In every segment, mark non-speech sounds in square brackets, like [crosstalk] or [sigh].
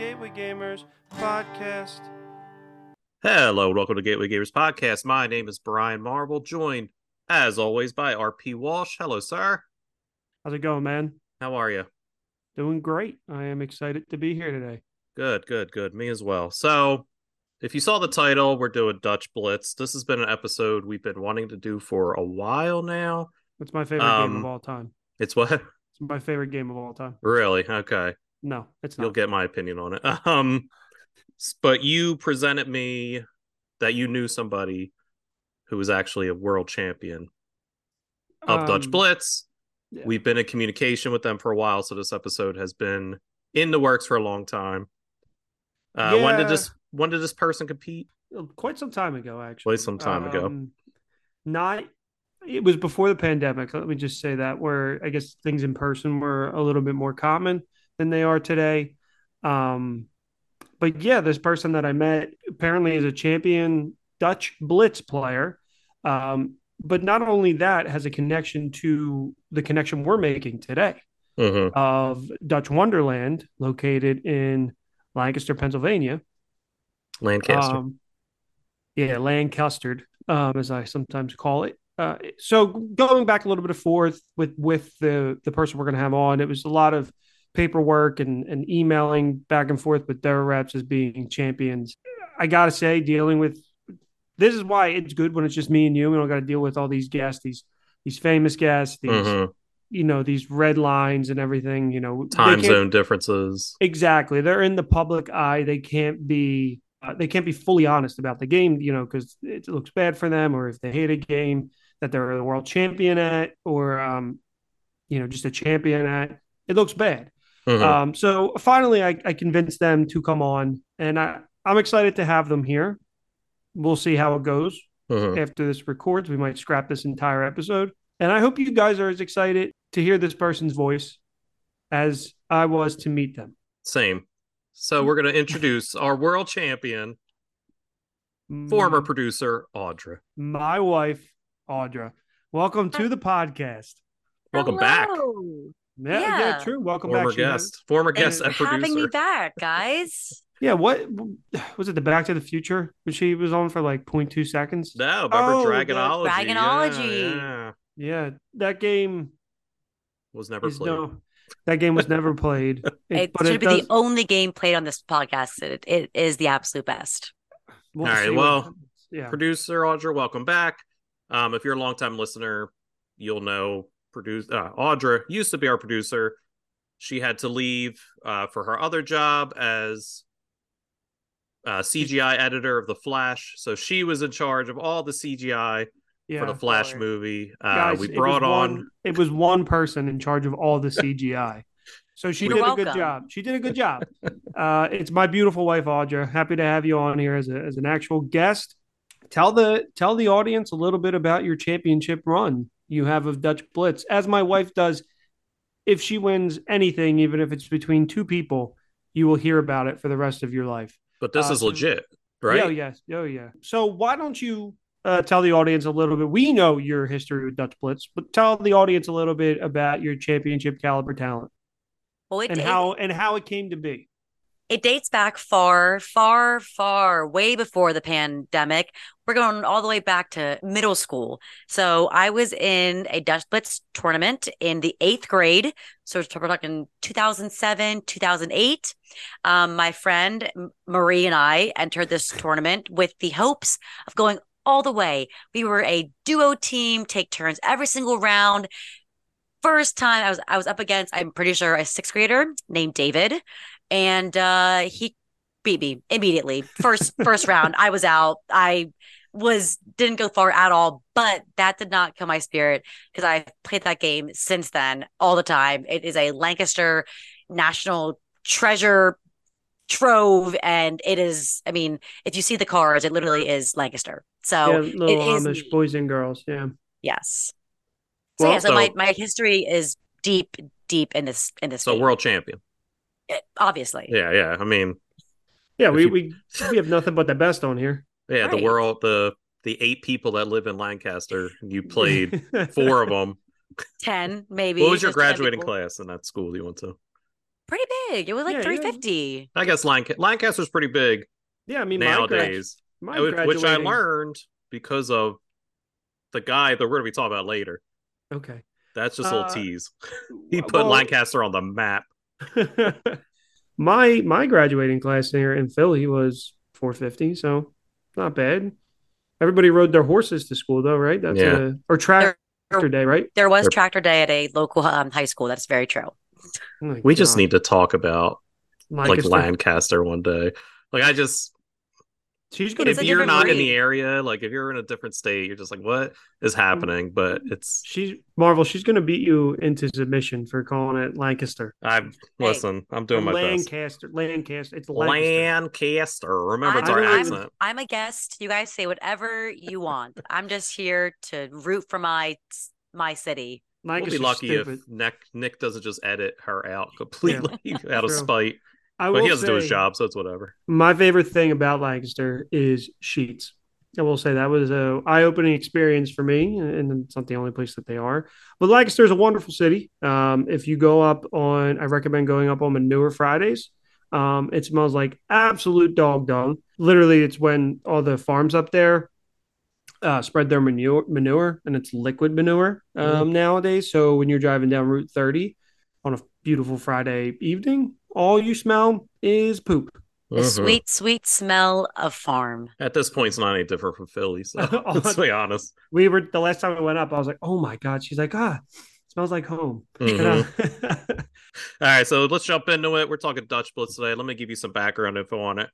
Gateway Gamers podcast. Hello, welcome to Gateway Gamers Podcast. My name is Brian Marble, joined as always by RP Walsh. Hello, sir. How's it going, man? How are you? Doing great. I am excited to be here today. Good, good, good. Me as well. So, if you saw the title, we're doing Dutch Blitz. This has been an episode we've been wanting to do for a while now. It's my favorite game Um, of all time. It's what? It's my favorite game of all time. Really? Okay. No, it's not. You'll get my opinion on it. [laughs] Um, but you presented me that you knew somebody who was actually a world champion of Dutch Um, Blitz. yeah. We've been in communication with them for a while, so this episode has been in the works for a long time. Uh, When did this when did this person compete? quite some time ago, actually. Quite some time ago. Um, Not. It was before the pandemic. Let me just say that, where I guess things in person were a little bit more common than they are today. Um, but yeah, this person that I met apparently is a champion Dutch Blitz player. Um, but not only that, has a connection to the connection we're making today Mhm. of Dutch Wonderland, located in Lancaster, Pennsylvania. Lancaster. Um, yeah, Lancaster, um, as I sometimes call it. Uh, so going back a little bit of forth with with the the person we're going to have on, it was a lot of paperwork and and emailing back and forth with their reps as being champions. I gotta say, dealing with this is why it's good when it's just me and you. We don't got to deal with all these guests, these these famous guests, these Mhm. you know these red lines and everything. You know, Time zone differences. Exactly. They're in the public eye. They can't be uh, they can't be fully honest about the game, you know, because it looks bad for them, or if they hate a game that they're the world champion at, or um, you know, just a champion at, it looks bad. Mhm. Um, so finally, I, I convinced them to come on, and I I'm excited to have them here. We'll see how it goes Mhm. after this records. We might scrap this entire episode. And I hope you guys are as excited to hear this person's voice as I was to meet them. Same. So we're gonna introduce our world champion, former producer Audra. my wife, Audra. Welcome to the podcast. Welcome back. Hello. Yeah, yeah, Yeah. true. Welcome Former back. She has- guest. Former guest Thanks and for having me back, guys. [laughs] Yeah, what was it? The Back to the Future? Which she was on for like 0.2 seconds. No, remember Oh, the Dragonology. Yeah, Dragonology. yeah. Yeah, that game Was never played. no. That game was never played. [laughs] It, but should it be does. the only game played on this podcast. It, it is the absolute best. we'll All right, well, yeah. producer Audra, welcome back. Um, if you're a longtime listener, you'll know produce uh, Audra used to be our producer. She had to leave uh, for her other job as uh, CGI editor of the Flash. So she was in charge of all the CGI yeah. for the Flash sorry. movie. Uh, Guys, we brought was on one- it was one person in charge of all the [laughs] CGI. So she You're did a good job. She did a good job. Uh, it's my beautiful wife, Audra. Happy to have you on here as, a, as an actual guest. Tell the tell the audience a little bit about your championship run you have of Dutch Blitz, as my wife does. If she wins anything, even if it's between two people, you will hear about it for the rest of your life. but this uh, is legit, right? Oh yes. Oh yeah. So why don't you uh, tell the audience a little bit? We know your history with Dutch Blitz, but tell the audience a little bit about your championship caliber talent Well, it, and it- how and how it came to be. It dates back far, far, far, way before the pandemic. We're going all the way back to middle school. So I was in a Dutch Blitz tournament in the eighth grade. So we're talking 2007, 2008. Um, my friend Marie and I entered this tournament with the hopes of going all the way. We were a duo team, take turns every single round. First time I was I was up against, I'm pretty sure a sixth grader named David and uh he beat me immediately first [laughs] first round i was out i was didn't go far at all but that did not kill my spirit because I've played that game since then all the time it is a lancaster national treasure trove and it is i mean if you see the cards it literally is lancaster so yeah, little it is Amish me. boys and girls. Yeah. yes so Well, yeah so, so- my, my history is deep deep in this in this So game. world champion. It- obviously Yeah, yeah. I mean, Yeah, we, you- we we have nothing but the best on here. yeah, the world, the the eight people that live in Lancaster. You [laughs] played four of them. 10 maybe What was your graduating class in that school you went to? pretty big. It was like Yeah, yeah. 350. I guess Lanc- Lancaster's pretty big Yeah, I mean, my grad- nowadays, my which I learned because of the guy that we're going to be talking about later. Okay. That's just a little Uh, tease. [laughs] He put well- Lancaster on the map. [laughs] my my graduating class here in Philly was 450, so not bad. Everybody rode their horses to school though, right? That's Yeah. a or tractor day, right? There was tractor day at a local um, high school. That's very true. Oh my We just need to talk about like Lancaster. Lancaster one day. Like I just She's gonna It's if a you're different not in the area, like if you're in a different state, you're just like, what is mm-hmm. happening? But it's she's Marvel. She's gonna beat you into submission for calling it Lancaster. I'm listen, I'm doing my best. Lancaster. Lancaster. It's Lancaster. Lancaster. Remember, it's I'm, our I'm- accent. I'm a guest. You guys say whatever you want. I'm just here to root for my my city. We'll be lucky stupid. if Nick Nick doesn't just edit her out completely [laughs] out of spite. I But he doesn't do his job, so it's whatever. My favorite thing about Lancaster is Sheetz. I will say that was a eye-opening experience for me, and it's not the only place that they are. But Lancaster is a wonderful city. Um, if you go up on, I recommend going up on Manure Fridays. Um, it smells like absolute dog dung. Literally, it's when all the farms up there uh, spread their manure, manure, and it's liquid manure um, nowadays. So when you're driving down Route 30 on a beautiful Friday evening, all you smell is poop. The Mhm. sweet, sweet smell of farm. At this point, it's not any different from Philly. So [laughs] let's be honest. we were the last time we went up. I was like, "Oh my god!" She's like, "Ah, smells like home." [laughs] Mhm. [laughs] All right, so let's jump into it. We're talking Dutch Blitz today. Let me give you some background info on it.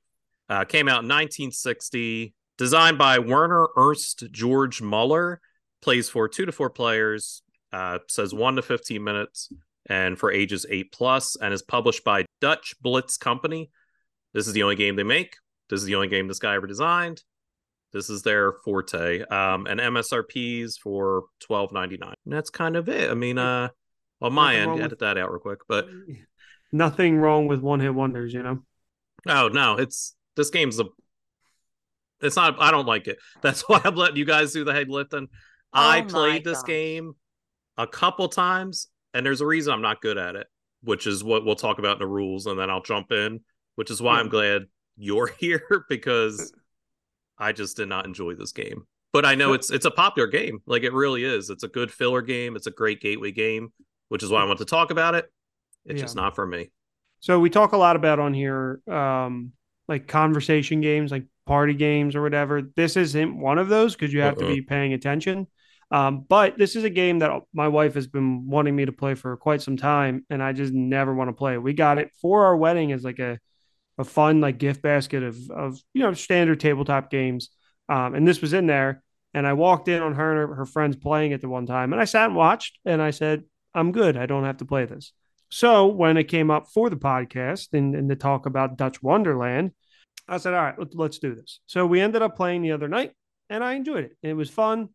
Uh, came out in 1960, designed by Werner Ernst George Muller. Plays for two to four players. Uh, says one to 15 minutes, and for ages eight plus, and is published by Dutch Blitz Company. This is the only game they make. This is the only game this guy ever designed. This is their forte. Um, and MSRPs for twelve ninety nine. that's kind of it. I mean, uh, on my Nothing end, wrong with- edit that out real quick. But [laughs] nothing wrong with one hit wonders, you know. oh no, it's this game's a. It's not. I don't like it. [laughs] That's why I'm letting you guys do the head lifting. I Oh my played this gosh. game a couple times, and there's a reason I'm not good at it, which is what we'll talk about in the rules, and then I'll jump in. Which is why Yeah. I'm glad you're [laughs] here because I just did not enjoy this game. But I know it's it's a popular game. Like it really is. It's a good filler game. It's a great gateway game, which is why I want to talk about it. It's Yeah. just not for me. So we talk a lot about on here, um, like conversation games, like party games or whatever. This isn't one of those because you have to Uh-uh. be paying attention. Um, but this is a game that my wife has been wanting me to play for quite some time, and I just never want to play. We got it for our wedding as like a a fun like gift basket of of you know standard tabletop games, um, and this was in there. And I walked in on her and her, her friends playing it the one time, and I sat and watched, and I said, "I'm good. I don't have to play this." So when it came up for the podcast and, and to talk about Dutch Wonderland, I said, all right, let's do this. So we ended up playing the other night and I enjoyed it. It was fun.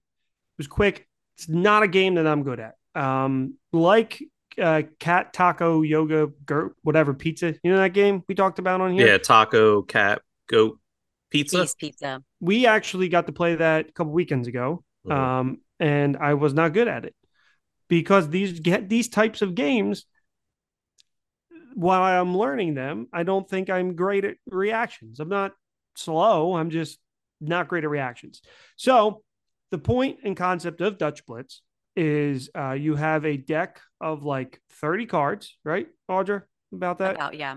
It was quick. It's not a game that I'm good at. Um, like uh, cat taco yoga gurt, whatever pizza, you know that game we talked about on here. Yeah, taco, cat, goat, pizza. Peace pizza. We actually got to play that a couple weekends ago, Mhm. um, and I was not good at it because these get these types of games. While I'm learning them, I don't think I'm great at reactions. I'm not slow. I'm just not great at reactions. So the point and concept of Dutch Blitz is uh, you have a deck of like 30 cards, right, Audra? About that. About yeah.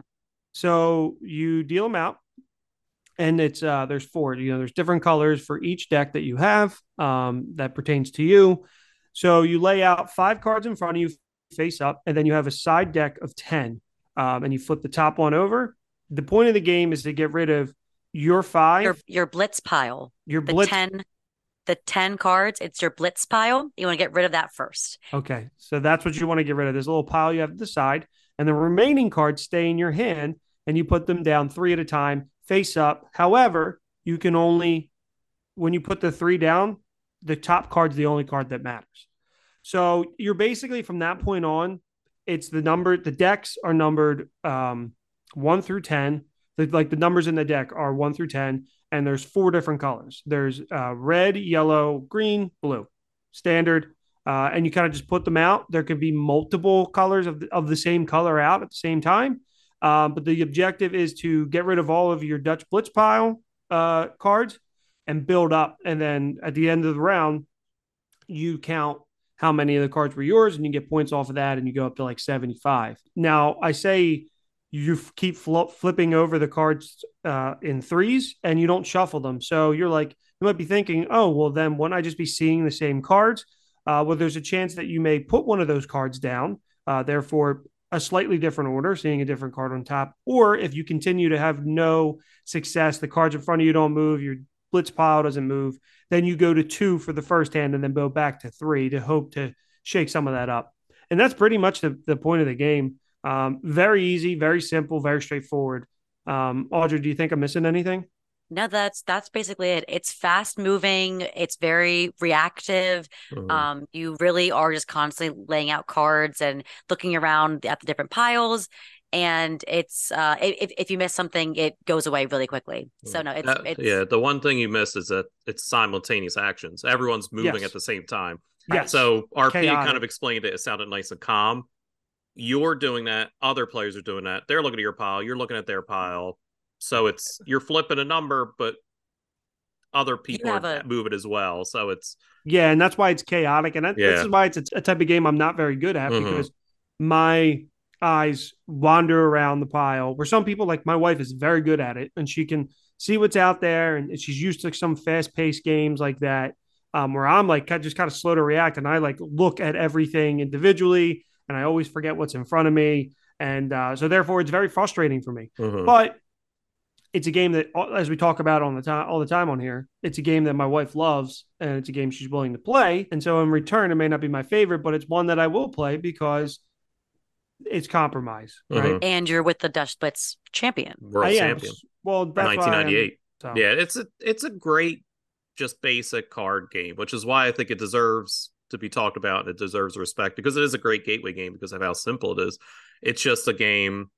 So you deal them out, and it's uh there's four. You know, there's different colors for each deck that you have um, that pertains to you. So you lay out five cards in front of you, face up, and then you have a side deck of ten, um, and you flip the top one over. The point of the game is to get rid of your five, Your your, your blitz pile. The blitz. ten the ten cards, it's your blitz pile. You want to get rid of that first. Okay, so that's what you want to get rid of. This little pile you have to the side, and the remaining cards stay in your hand, and you put them down three at a time, face up. However, you can only, when you put the three down, the top card's the only card that matters. So you're basically from that point on, it's the number. The decks are numbered um, one through ten. The, like the numbers in the deck are one through ten, and there's four different colors. There's uh, red, yellow, green, blue, standard. uh, and you kind of just put them out. There could be multiple colors of the, of the same color out at the same time. Um, but the objective is to get rid of all of your Dutch Blitz pile uh, cards and build up. And then at the end of the round, you count how many of the cards were yours and you get points off of that and you go up to like 75. Now, I say you keep fl- flipping over the cards uh, in threes and you don't shuffle them. So you're like, you might be thinking, oh, well, then wouldn't I just be seeing the same cards? Uh, well, there's a chance that you may put one of those cards down, uh, therefore, a slightly different order, seeing a different card on top. Or if you continue to have no success, the cards in front of you don't move, your blitz pile doesn't move, then you go to two for the first hand and then go back to three to hope to shake some of that up. And that's pretty much the, the point of the game. Um, very easy, very simple, very straightforward. Um, Audra, do you think I'm missing anything? No, that's that's basically it. It's fast moving. It's very reactive. Mm-hmm. Um, you really are just constantly laying out cards and looking around at the different piles. And it's uh, if if you miss something, it goes away really quickly. So no, it's, it's yeah. The one thing you miss is that it's simultaneous actions. Everyone's moving yes. at the same time. Yes. So RP Chaotic. kind of explained it. It sounded nice and calm. You're doing that. Other players are doing that. They're looking at your pile. You're looking at their pile so it's you're flipping a number, but other people are a... moving as well. So it's yeah, and that's why it's chaotic, and that, yeah. this is why it's a, type of game I'm not very good at mm-hmm. because my eyes wander around the pile. Where some people, like my wife, is very good at it, and she can see what's out there, and she's used to some fast paced games like that. Um, where I'm like just kind of slow to react, and I like look at everything individually, and I always forget what's in front of me, and uh, so therefore it's very frustrating for me. Mm-hmm. But it's a game that, as we talk about on the time all the time on here, it's a game that my wife loves, and it's a game she's willing to play. And so, in return, it may not be my favorite, but it's one that I will play because it's compromise, mm-hmm. right? And you're with the Dutch Blitz champion, world champion. Well, 1998. So. Yeah, it's a it's a great, just basic card game, which is why I think it deserves to be talked about and it deserves respect because it is a great gateway game because of how simple it is. It's just a game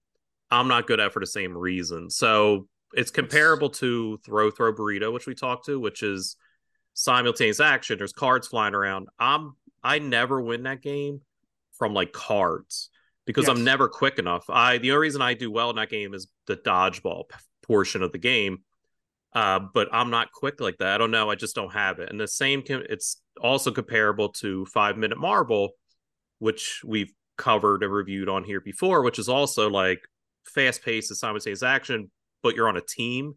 I'm not good at for the same reason. So it's comparable to throw throw burrito, which we talked to, which is simultaneous action. There's cards flying around. I'm I never win that game from like cards because yes. I'm never quick enough. I the only reason I do well in that game is the dodgeball portion of the game. Uh, but I'm not quick like that. I don't know. I just don't have it. And the same can it's also comparable to five minute Marvel, which we've covered and reviewed on here before, which is also like fast paced simultaneous action, but you're on a team.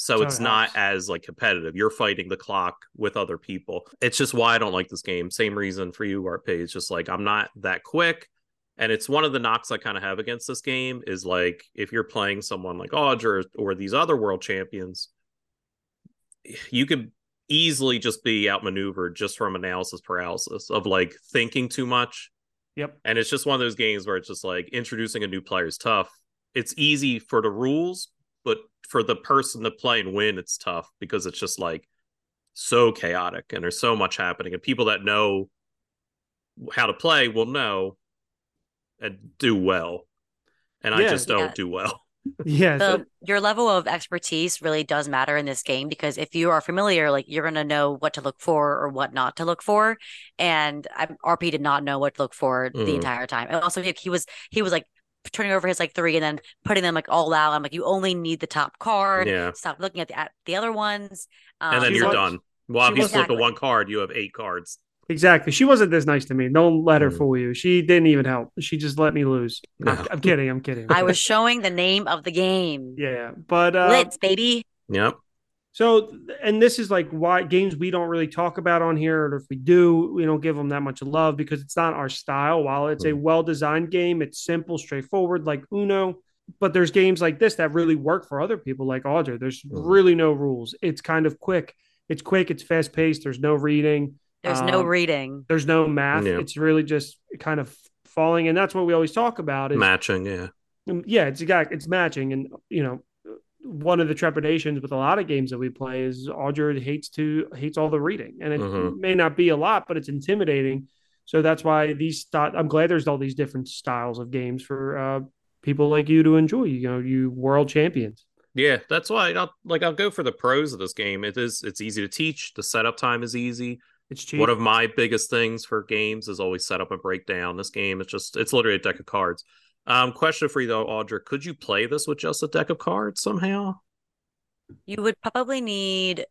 So it's not as like competitive. You're fighting the clock with other people. It's just why i don't like this game. Same reason for you rp it's just like i'm not that quick and it's one of the knocks i kind of have against this game is like if you're playing someone like Audra or these other world champions you could easily just be outmaneuvered just from analysis paralysis of like thinking too much yep and it's just one of those games where it's just like introducing a new player is tough it's easy for the rules but for the person to play and win, it's tough because it's just like so chaotic and there's so much happening. And people that know how to play will know and do well. And yeah, I just don't yeah. do well. [laughs] Yeah. So your level of expertise really does matter in this game because if you are familiar, like you're going to know what to look for or what not to look for. And I, RP did not know what to look for mm. the entire time. And also, he was, he was like turning over his like three and then putting them like all out. I'm like, you only need the top card. Yeah. Stop looking at the at the other ones. Um, and then you're done. Well, if you exactly. flip a one card, you have eight cards. Exactly. She wasn't this nice to me. Don't let her mm. fool you. She didn't even help. She just let me lose. No. I'm, I'm, kidding. I'm kidding. I was showing the name of the game. [laughs] Yeah, but uh, Blitz, baby. Yep. So, and this is like why games we don't really talk about on here, or if we do, we don't give them that much love because it's not our style. While it's a hmm. well designed game, it's simple, straightforward, like Uno. But there's games like this that really work for other people, like Audra. There's mm. really no rules. It's kind of quick. It's quick. It's fast paced. There's no reading. There's um, no reading. There's no math. Yeah. It's really just kind of falling, and that's what we always talk about. Is, matching, yeah, um, yeah. It's it's matching, and you know, one of the trepidations with a lot of games that we play is Audra hates to hates all the reading, and it mm-hmm. may not be a lot, but it's intimidating. So that's why these. I'm glad there's all these different styles of games for uh, people like you to enjoy. You know, you world champions. Yeah, that's why I'll like I'll go for the pros of this game. It is it's easy to teach. The setup time is easy. It's cheap. One of my biggest things for games is always set up and break down. This game, it's just it's literally a deck of cards. Um, question for you though, Audra, could you play this with just a deck of cards somehow? You would probably need,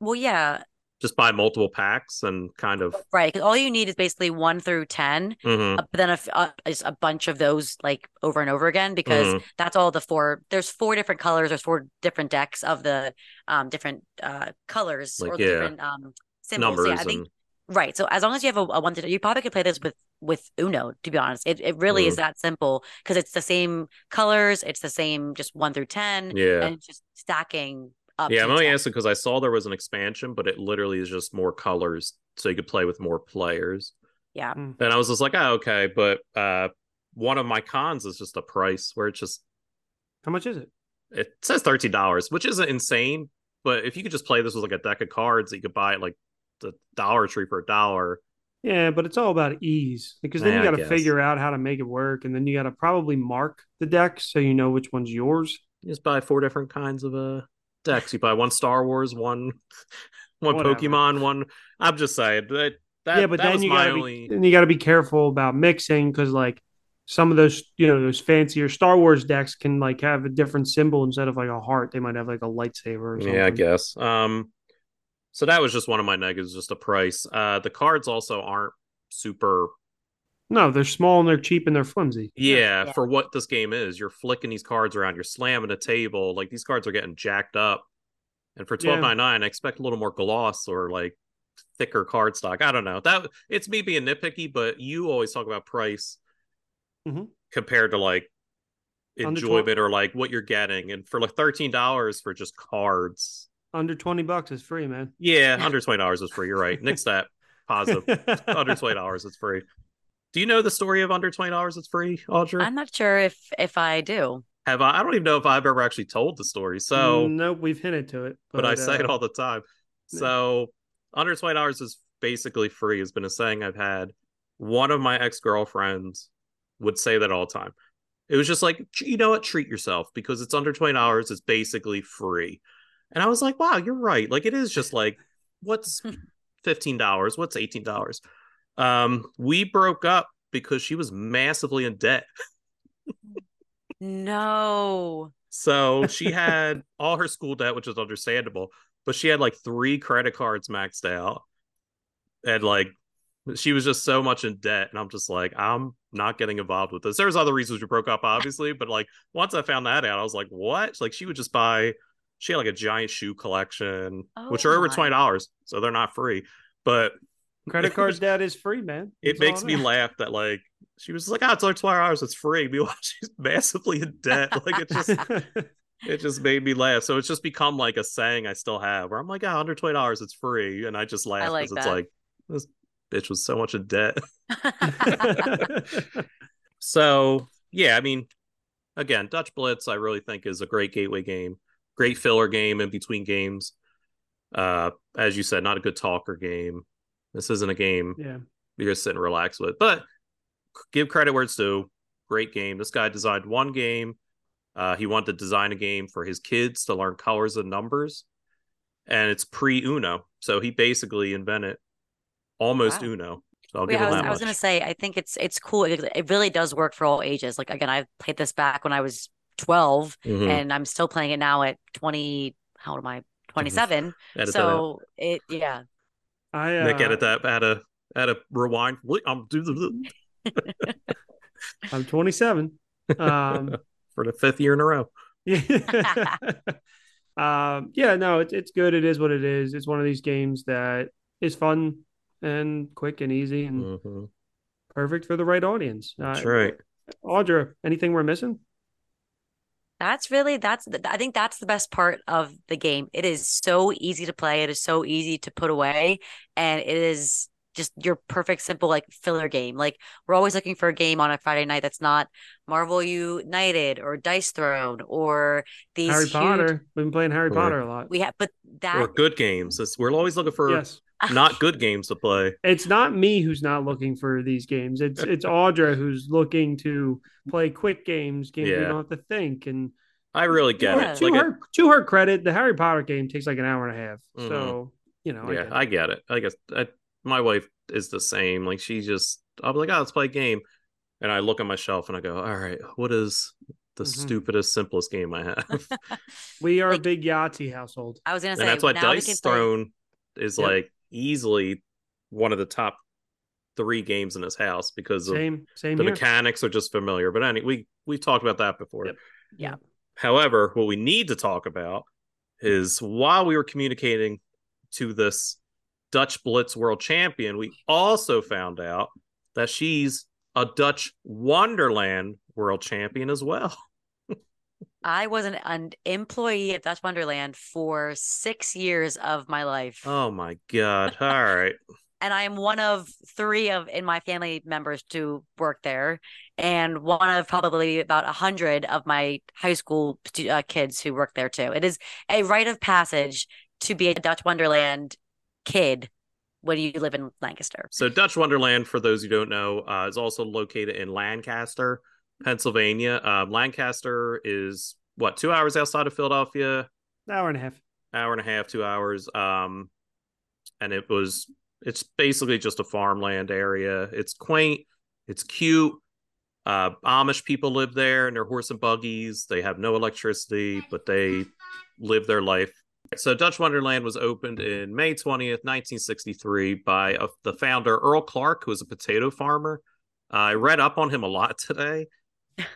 well, yeah, Just buy multiple packs and kind of. right. All you need is basically one through 10, Mhm. uh, but then a, f- uh, is a bunch of those like over and over again because Mhm. that's all the four. There's four different colors. There's four different decks of the um different uh colors Like, or yeah, different um symbols. numbers Yeah, I think and right. So as long as you have a, a one, to, you probably could play this with with Uno. To be honest, it it really is Mm. that simple because it's the same colors. It's the same just one through ten, yeah. and it's just stacking up. Yeah, I'm only 10. asking because I saw there was an expansion, but it literally is just more colors, so you could play with more players. Yeah. And I was just like, oh, okay. But uh, one of my cons is just the price, where it's just How much is it? it says thirteen dollars, which isn't insane. But if you could just play this with like a deck of cards that you could buy at like the Dollar Tree for a dollar, Yeah, but it's all about ease because then Yeah, you got to figure out how to make it work, and then you got to probably mark the decks so you know which one's yours. you just buy four different kinds of uh decks. You buy one Star Wars, one [laughs] one Whatever. Pokemon, one. I'm just saying that. that yeah, but that then you got to only. be you got to be careful about mixing because like some of those you know those fancier Star Wars decks can like have a different symbol instead of like a heart. They might have like a lightsaber or something. Yeah, I guess. Um, so that was just one of my negatives, just the price. Uh, the cards also aren't super. No, they're small and they're cheap and they're flimsy. Yeah, Yeah. for what this game is, you're flicking these cards around, you're slamming a table. Like these cards are getting jacked up. And for Yeah. twelve ninety nine, I expect a little more gloss or like thicker card stock. I don't know. That it's me being nitpicky, but you always talk about price Mhm. compared to like enjoyment or like what you're getting. And for like thirteen dollars for just cards, Under twenty bucks is free, man. yeah, under twenty dollars is free. You're right. Next that positive. [laughs] under twenty dollars, it's free. Do you know the story of under twenty dollars? It's free, Audra. I'm not sure if if I do. Have I? I don't even know if I've ever actually told the story. So, nope, we've hinted to it, but, I say it uh, all the time. yeah. So, under twenty dollars is basically free. Has been a saying I've had. One of my ex girlfriends would say that all the time. It was just like, you know what, treat yourself because it's under twenty dollars. It's basically free. And I was like, wow, you're right. Like it is just like, what's [laughs] fifteen dollars? What's eighteen dollars? Um, we broke up because she was massively in debt. [laughs] No. So she had [laughs] all her school debt, which is understandable, but she had like three credit cards maxed out. And like she was just so much in debt. And I'm just like, I'm not getting involved with this. There's other reasons we broke up, obviously, but like once I found that out, I was like, what? Like she would just buy she had like a giant shoe collection, which Oh are over twenty dollars, so they're not free. But Credit [laughs] cards, debt is free, man. it That's all makes me know. laugh that like she was like, oh, it's only twenty dollars, it's free. [laughs] Meanwhile, she's massively in debt. Like it just [laughs] it just made me laugh. So it's just become like a saying I still have where I'm like, oh, under twenty dollars, it's free, and I just laugh like because it's like this bitch was so much in debt. So yeah, I mean, again, Dutch Blitz, I really think is a great gateway game, great filler game in between games. Uh, as you said, not a good talker game. This isn't a game yeah. you're gonna sit and relax with, but give credit where it's due. Great game. This guy designed one game. Uh, he wanted to design a game for his kids to learn colors and numbers, and it's pre Uno, so he basically invented almost Wow. Uno. So I'll Wait, give I was, that I was gonna say, I think it's it's cool. It, it really does work for all ages. Like again, I played this back when I was 12, Mhm. and I'm still playing it now at 20. How old am I? 27. Edit that out. so it, yeah. I uh, Nick, edit that. Add a add a rewind. I'm I'm 27. Um, [laughs] for the fifth year in a row. yeah. [laughs] um, yeah, no, it's it's good. It is what it is. It's one of these games that is fun and quick and easy and Mhm. perfect for the right audience. That's Uh, right. Audra, anything we're missing? That's really that's the, I think that's the best part of the game. It is so easy to play. It is so easy to put away, and it is just your perfect simple like filler game. Like we're always looking for a game on a Friday night that's not Marvel United or Dice Throne or these Harry huge- Potter. We've been playing Harry Right. Potter a lot. We have, but that Or good games. It's, we're always looking for yes. Not good games to play. It's not me who's not looking for these games. It's [laughs] it's Audra who's looking to play quick games, games we Yeah. don't have to think. And I really get Yeah. it. to Like, her to her credit, the Harry Potter game takes like an hour and a half. Mhm. So you know, yeah, I get it. I get it. I guess I, my wife is the same. Like she just, I'll be like, oh, let's play a game, and I look at my shelf and I go, all right, what is the Mhm. stupidest, simplest game I have? [laughs] We are Like- a big Yahtzee household. I was gonna say and that's why now we Dice play- Throne is Yep. like easily one of the top three games in his house because of Same, same the here. mechanics are just familiar. But anyway, we we've talked about that before. Yep. Yeah. However, what we need to talk about is while we were communicating to this Dutch Blitz world champion, we also found out that she's a Dutch Wonderland world champion as well. I was an, an employee at Dutch Wonderland for six years of my life. Oh my god. All right. [laughs] and I am one of three of in my family members to work there, and one of probably about a hundred of my high school uh, kids who work there too. It is a rite of passage to be a Dutch Wonderland kid when you live in Lancaster. So Dutch Wonderland, for those who don't know, uh, is also located in Lancaster, Pennsylvania. Um, Lancaster is what two hours outside of Philadelphia, Hour and a half. hour and a half, two hours. Um, and it was it's basically just a farmland area. It's quaint, it's cute. Uh, Amish people live there in their horse and buggies. They have no electricity, but they live their life. So Dutch Wonderland was opened in May 20th, 1963 by uh, the founder Earl Clark, who was a potato farmer. Uh, I read up on him a lot [laughs] today,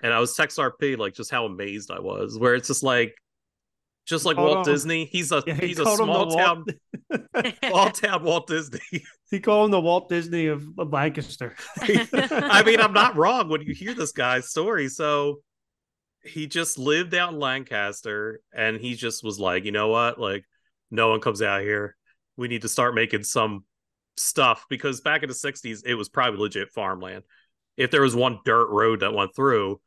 and I was text RP like just how amazed I was. Where it's just like, just like Hold Walt on. Disney, he's a Yeah, he he's a small Walt- town [laughs] small town Walt Disney. [laughs] He called him the Walt Disney of, of Lancaster. [laughs] I mean, I'm not wrong when you hear this guy's story. So he just lived out in Lancaster and he just was like, you know what? Like, no one comes out here. We need to start making some stuff because back in the 60s, it was probably legit farmland. If there was one dirt road that went through,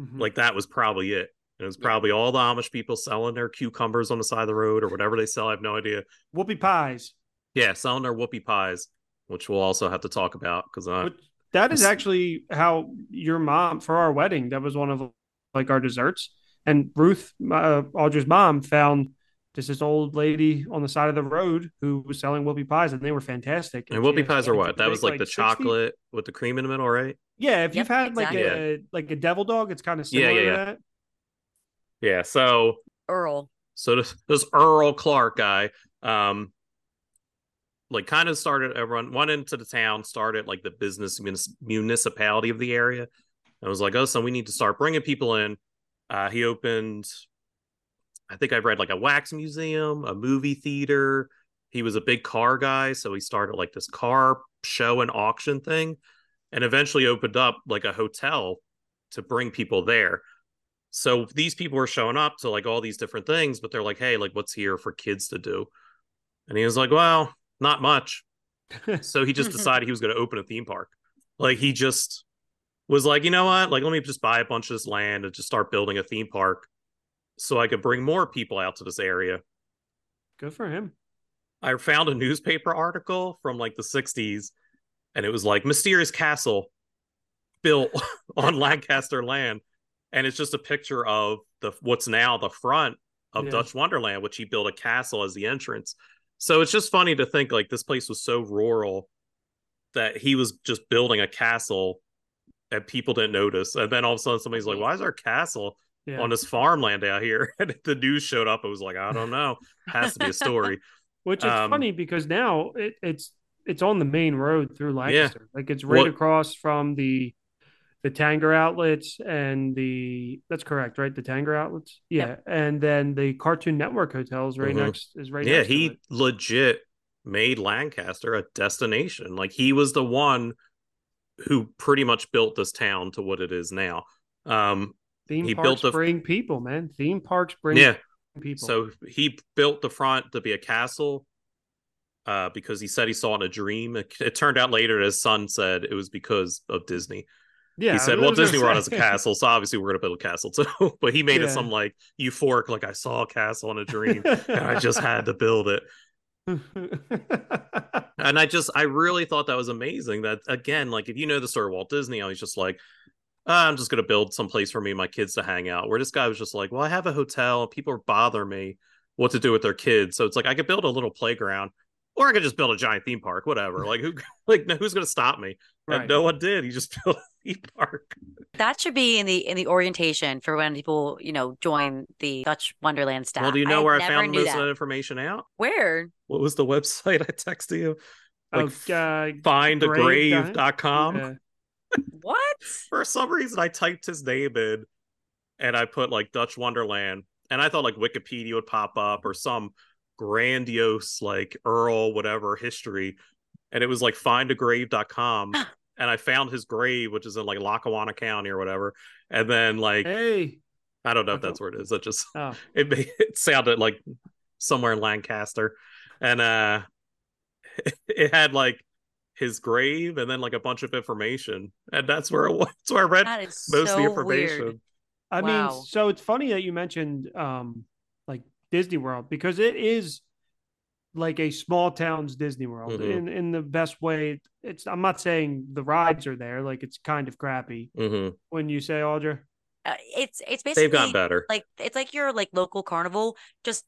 Mhm. like that was probably it. And it was probably all the Amish people selling their cucumbers on the side of the road or whatever they sell. I have no idea. whoopie pies. Yeah, selling their whoopie pies, which we'll also have to talk about because I Which- that is actually how your mom for our wedding. That was one of like our desserts. And Ruth, uh, Audra's mom, found just this old lady on the side of the road who was selling whoopie pies, and they were fantastic. And she whoopie pies are what? That was big, like the 60 chocolate with the cream in the middle, right? Yeah, if Yep, you've had like exactly. a like a devil dog, it's kind of Yeah, similar yeah, to yeah. that. Yeah. So Earl. so this, this Earl Clark guy, um, like kind of started everyone went into the town, started like the business munis- municipality of the area, and was like, oh, so we need to start bringing people in. Uh, he opened, I think I've read like a wax museum, a movie theater. He was a big car guy, so he started like this car show and auction thing, and eventually opened up like a hotel to bring people there. So these people were showing up to like all these different things, but they're like, hey, like what's here for kids to do? And he was like, well, not much. So he just [laughs] decided he was going to open a theme park. Like he just was like, you know what? Like, let me just buy a bunch of this land and just start building a theme park so I could bring more people out to this area. Good for him. I found a newspaper article from like the 60s and it was like mysterious castle built [laughs] on Lancaster land and it's just a picture of the what's now the front of Yeah. Dutch Wonderland which he built a castle as the entrance. So it's just funny to think like this place was so rural that he was just building a castle and people didn't notice and then all of a sudden somebody's like why is our castle Yeah. on this farmland out here [laughs] and the news showed up it was like I don't know has to be a story. [laughs] Which is Um, funny because now it, it's it's on the main road through Lancaster. Like it's right Well- across from the the Tanger outlets and the that's correct, right? The Tanger outlets. Yeah. And then the Cartoon Network hotels right Mhm. next is right yeah, he it. legit made Lancaster a destination. Like he was the one who pretty much built this town to what it is now. Um, Theme he parks built the- bring people, man. Theme parks bring yeah, people. so he built the front to be a castle. Uh, because he said he saw it in a dream. It, it turned out later, his son said it was because of Disney. yeah, he said, "Well, Disney World has a castle, so obviously we're going to build a castle too." [laughs] but he made it some like euphoric, like I saw a castle in a dream, [laughs] and I just had to build it. [laughs] and I just I really thought that was amazing. That again, like if you know the story of Walt Disney, I was just like, "Ah, I'm just gonna build some place for me and my kids to hang out. Where this guy was just like, well, I have a hotel, people are bothering me what to do with their kids, so it's like I could build a little playground or I could just build a giant theme park, whatever. Like who, [laughs] like who's gonna stop me? Right. And no one did. He just [laughs] built a theme park. That should be in the in the orientation for when people you know join the Dutch Wonderland staff. Well, do you know where I never found knew this that. information out? Where? What was the [laughs] website I texted you? Like oh, uh, findagrave.com. yeah. What? [laughs] For some reason, I typed his name in and I put like Dutch Wonderland, and I thought like Wikipedia would pop up or some grandiose like Earl whatever history, and it was like findagrave.com. [gasps] and I found his grave, which is in like Lackawanna County or whatever. And then like Hey. I don't know if Okay. that's where it is. That just Oh. [laughs] it made, it sounded like somewhere in Lancaster, and uh, [laughs] it had like his grave and then like a bunch of information, and that's where it was. [laughs] That's where I read most so of the information. weird. I Wow. mean, so it's funny that you mentioned um like Disney World because it is like a small town's Disney World Mhm. in in the best way. It's I'm not saying the rides are there, like it's kind of crappy hmm when you say Audra. Uh, it's it's basically They've gotten better. like it's like your like local carnival, just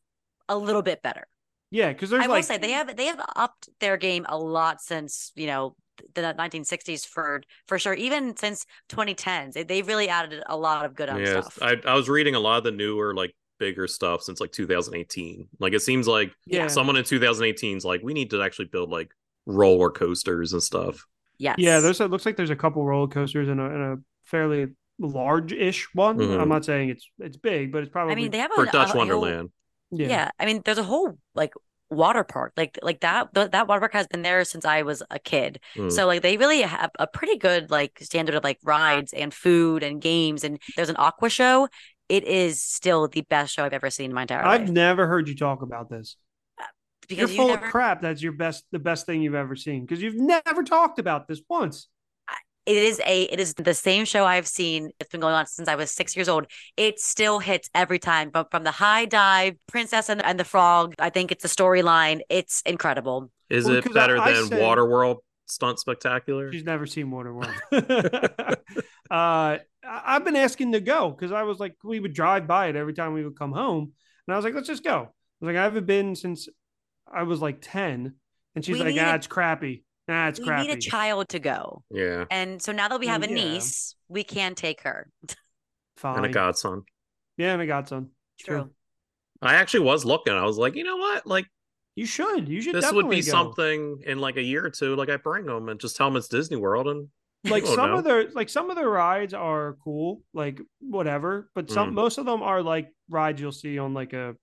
a little bit better. Yeah, because there's I will say they have they have upped their game a lot since you know the 1960s for for sure. Even since 2010s, they, they've really added a lot of good Yeah, stuff. I I was reading a lot of the newer like bigger stuff since like 2018. Like it seems like yeah. someone in 2018 is like we need to actually build like roller coasters and stuff. yes, Yeah, there's it looks like there's a couple roller coasters and a, and a fairly large-ish one. Mhm. I'm not saying it's it's big, but it's probably I mean, they have For a, Dutch a- a Wonderland. Yeah. yeah. I mean, there's a whole like water park, like like that. th- that water park has been there since I was a kid. Mm. So like they really have a pretty good like standard of like rides and food and games. And there's an aqua show. It is still the best show I've ever seen in my entire life. I've never heard you talk about this. Because You're full never, of crap. That's your best, the best thing you've ever seen because you've never talked about this once. It is a it is the same show I've seen. It's been going on since I was six years old. It still hits every time. But from the high dive, Princess and, and the Frog, I think it's a storyline. It's incredible. Is Well, it 'cause better I- I than said- Waterworld Stunt Spectacular? She's never seen Waterworld. [laughs] [laughs] uh, I- I've been asking to go because I was like, we would drive by it every time we would come home, and I was like, let's just go. I was like, I haven't been since I was like ten, and she's We like, need ah, a- it's crappy. Nah, it's we crappy. need a child to go. Yeah, And so now that we Well, have a yeah. niece, we can take her. Fine. [laughs] and a godson. Yeah, and a godson. True. I actually was looking. I was like, you know what? Like You should. You should. this would be go. something in like a year or two. Like I bring them and just tell them it's Disney World and [laughs] like Oh, some no. of their like some of the rides are cool, like whatever. But some Mm. most of them are like rides you'll see on like a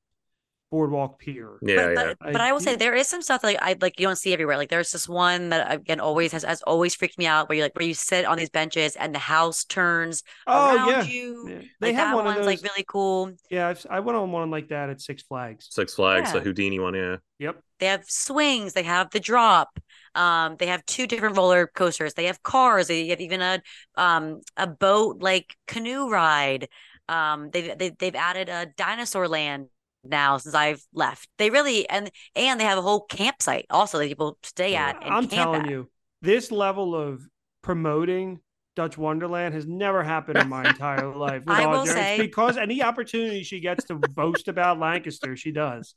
boardwalk pier. yeah, but, yeah. but, but I will say there is some stuff that like I like you don't see everywhere. Like there's this one that again always has has always freaked me out where you like where you sit on these benches and the house turns Oh around yeah. you. Yeah. They Like have that one of one's those. like really cool. yeah, I've, I went on one like that at Six Flags. Six Flags, Yeah. the Houdini one. Yeah, Yep. They have swings. They have the drop. Um, they have two different roller coasters. They have cars. They have even a um a boat like canoe ride. Um, they've they, they've added a dinosaur land now since I've left. They really and and they have a whole campsite also that people stay at. And I'm telling at. you, this level of promoting Dutch Wonderland has never happened in my entire life. [laughs] I will say- because any opportunity she gets to boast about Lancaster, she does.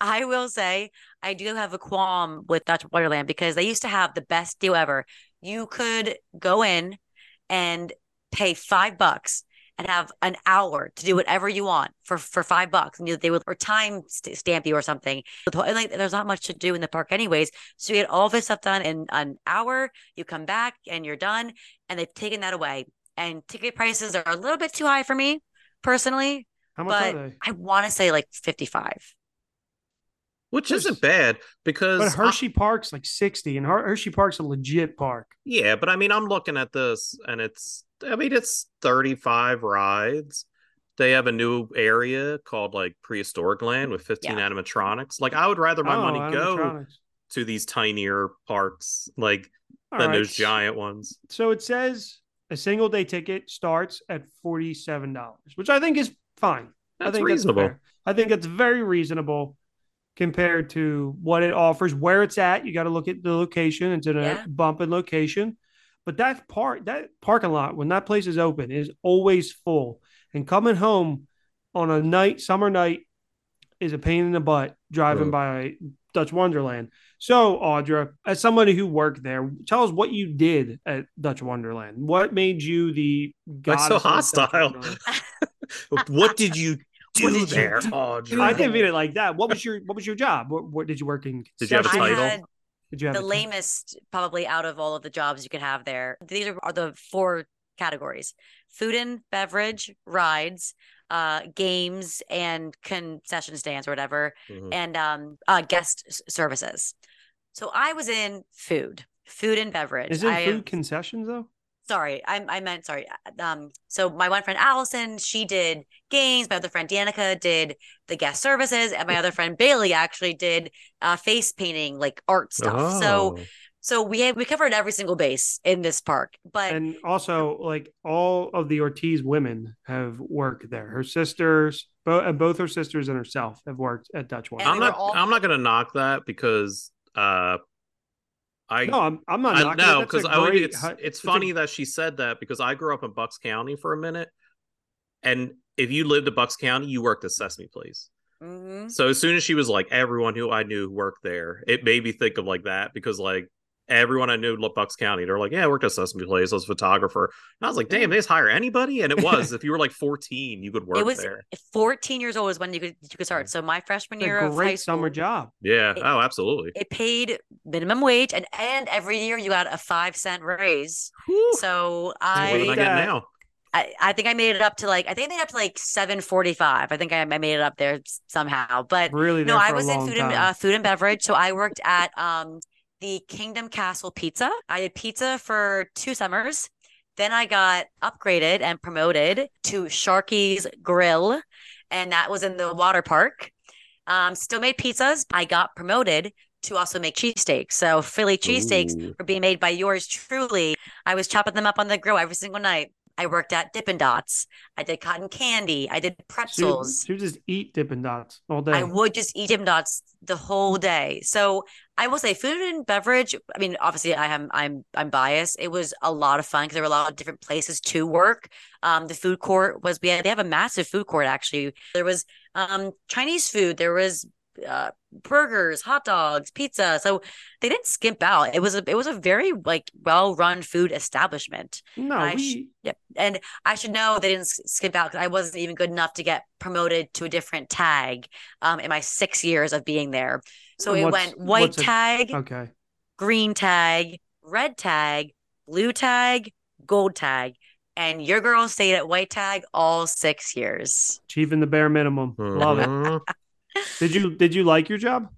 I will say I do have a qualm with Dutch Wonderland because they used to have the best deal ever. You could go in and pay five bucks and have an hour to do whatever you want for for five bucks, and you, they would or time st- stamp you or something. With- and, Like there's not much to do in the park anyways, so you get all this stuff done in an hour. You come back and you're done, and they've taken that away. And ticket prices are a little bit too high for me personally. How much But are they? I want to say like fifty five. which There's- isn't bad because But I- Hershey Park's like 60, and Her- Hershey Park's a legit park. yeah, but I mean, I'm looking at this and it's, I mean, it's 35 rides. They have a new area called like prehistoric land with 15 animatronics. Like, I would rather my Oh, money go to these tinier parks, like All than right. those giant ones. So it says a single day ticket starts at $47, which I think is fine. I That's think reasonable. That's fair. I think it's very reasonable compared to what it offers, where it's at. You got to look at the location. It's in a Yeah. bump in location. But that part, that parking lot, when that place is open, is always full. And coming home on a night, summer night, is a pain in the butt driving by Dutch Wonderland. So, Audra, as somebody who worked there, tell us what you did at Dutch Wonderland. What made you the Like so goddess of Dutch hostile. [laughs] What did you [laughs] do What did you there, do? Audra? I didn't mean it like that. What was your What was your job? What, what did you work in? Did you have a concession? I title? Had Did you have the lamest probably out of all of the jobs you could have there. These are, are the four categories: food and beverage, rides, uh, games, and concession stands or whatever, Mhm. and um, uh, guest services. So I was in food, food and beverage. Is it food concessions though? Sorry, I, I meant sorry. Um, so my one friend Allison, she did games. My other friend Danica did the guest services, and my other friend Bailey actually did uh, face painting, like art stuff. So Oh. so we had we covered every single base in this park, but And also, like all of the Ortiz women have worked there. Her sisters, both both her sisters and herself have worked at Dutch And Wonderland. I'm we not. all- I'm not gonna knock that because uh, I no, I'm, I'm not. I know because I great- it's it's a- funny that she said that because I grew up in Bucks County for a minute, and if you lived in Bucks County, you worked at Sesame Place. Mhm. So as soon as she was like everyone who I knew worked there, it made me think of like that because like everyone I knew loved Bucks County. They're like, yeah, I worked at Sesame Place. I was a photographer. And I was like, damn, they just hire anybody. And it was [laughs] if you were like 14, you could work it was there. 14 years old is when you could you could start. So my freshman it's year a of high great school, summer job. Yeah. It- oh, absolutely. it paid minimum wage, and and every year you got a five cent raise. So what am I I now? I, I think I made it up to like I think I made it up to like seven forty five. I think I, I made it up there somehow. But Really, no, I was in long food and uh, food and beverage. So I worked at um the Kingdom Castle Pizza. I did pizza for two summers. Then I got upgraded and promoted to Sharky's Grill, and that was in the water park. Um, still made pizzas. I got promoted to also make cheesesteaks. So Philly cheesesteaks were being made by yours truly. I was chopping them up on the grill every single night. I worked at Dippin' Dots. I did cotton candy. I did She would, pretzels. she would just eat Dippin' Dots all day. I would just eat Dippin' Dots the whole day. So I will say, food and beverage. I mean, obviously, I am I'm I'm biased. It was a lot of fun because there were a lot of different places to work. Um, the food court was we had they have a massive food court actually. There was um Chinese food. There was uh burgers, hot dogs, pizza. So they didn't skimp out. It was a it was a very like well run food establishment. no, I we, sh- Yep. And I should know they didn't skimp out because I wasn't even good enough to get promoted to a different tag um, in my six years of being there. So And it went white what's a- tag, okay. green tag, red tag, blue tag, gold tag. And your girl stayed at white tag all six years. Achieving the bare minimum. Love it. Did you Did you like your job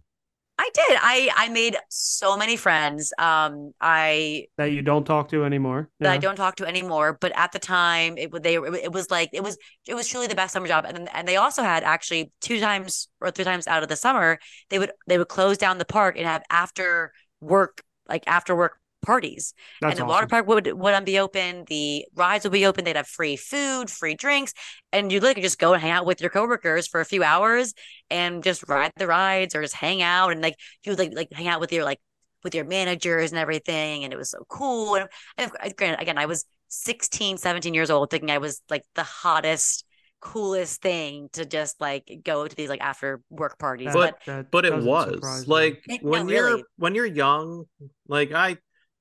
I did. I I made so many friends. Um, I that you don't talk to anymore? that I don't talk to anymore. But at the time, it would they it was like it was it was truly the best summer job. And and they also had actually two times or three times out of the summer they would they would close down the park and have after work like after work parties. That's and the awesome. water park would would be open. The rides would be open. They'd have free food, free drinks, and you literally could just go and hang out with your coworkers for a few hours and just ride the rides or just hang out and like you would like like hang out with your like with your managers and everything. And it was so cool. And, and uh, granted, again, I was 16, 17 years old, thinking I was like the hottest, coolest thing to just like go to these like after work parties. That- But that but it was surprise me. like It- no, when you're really. when you're young like i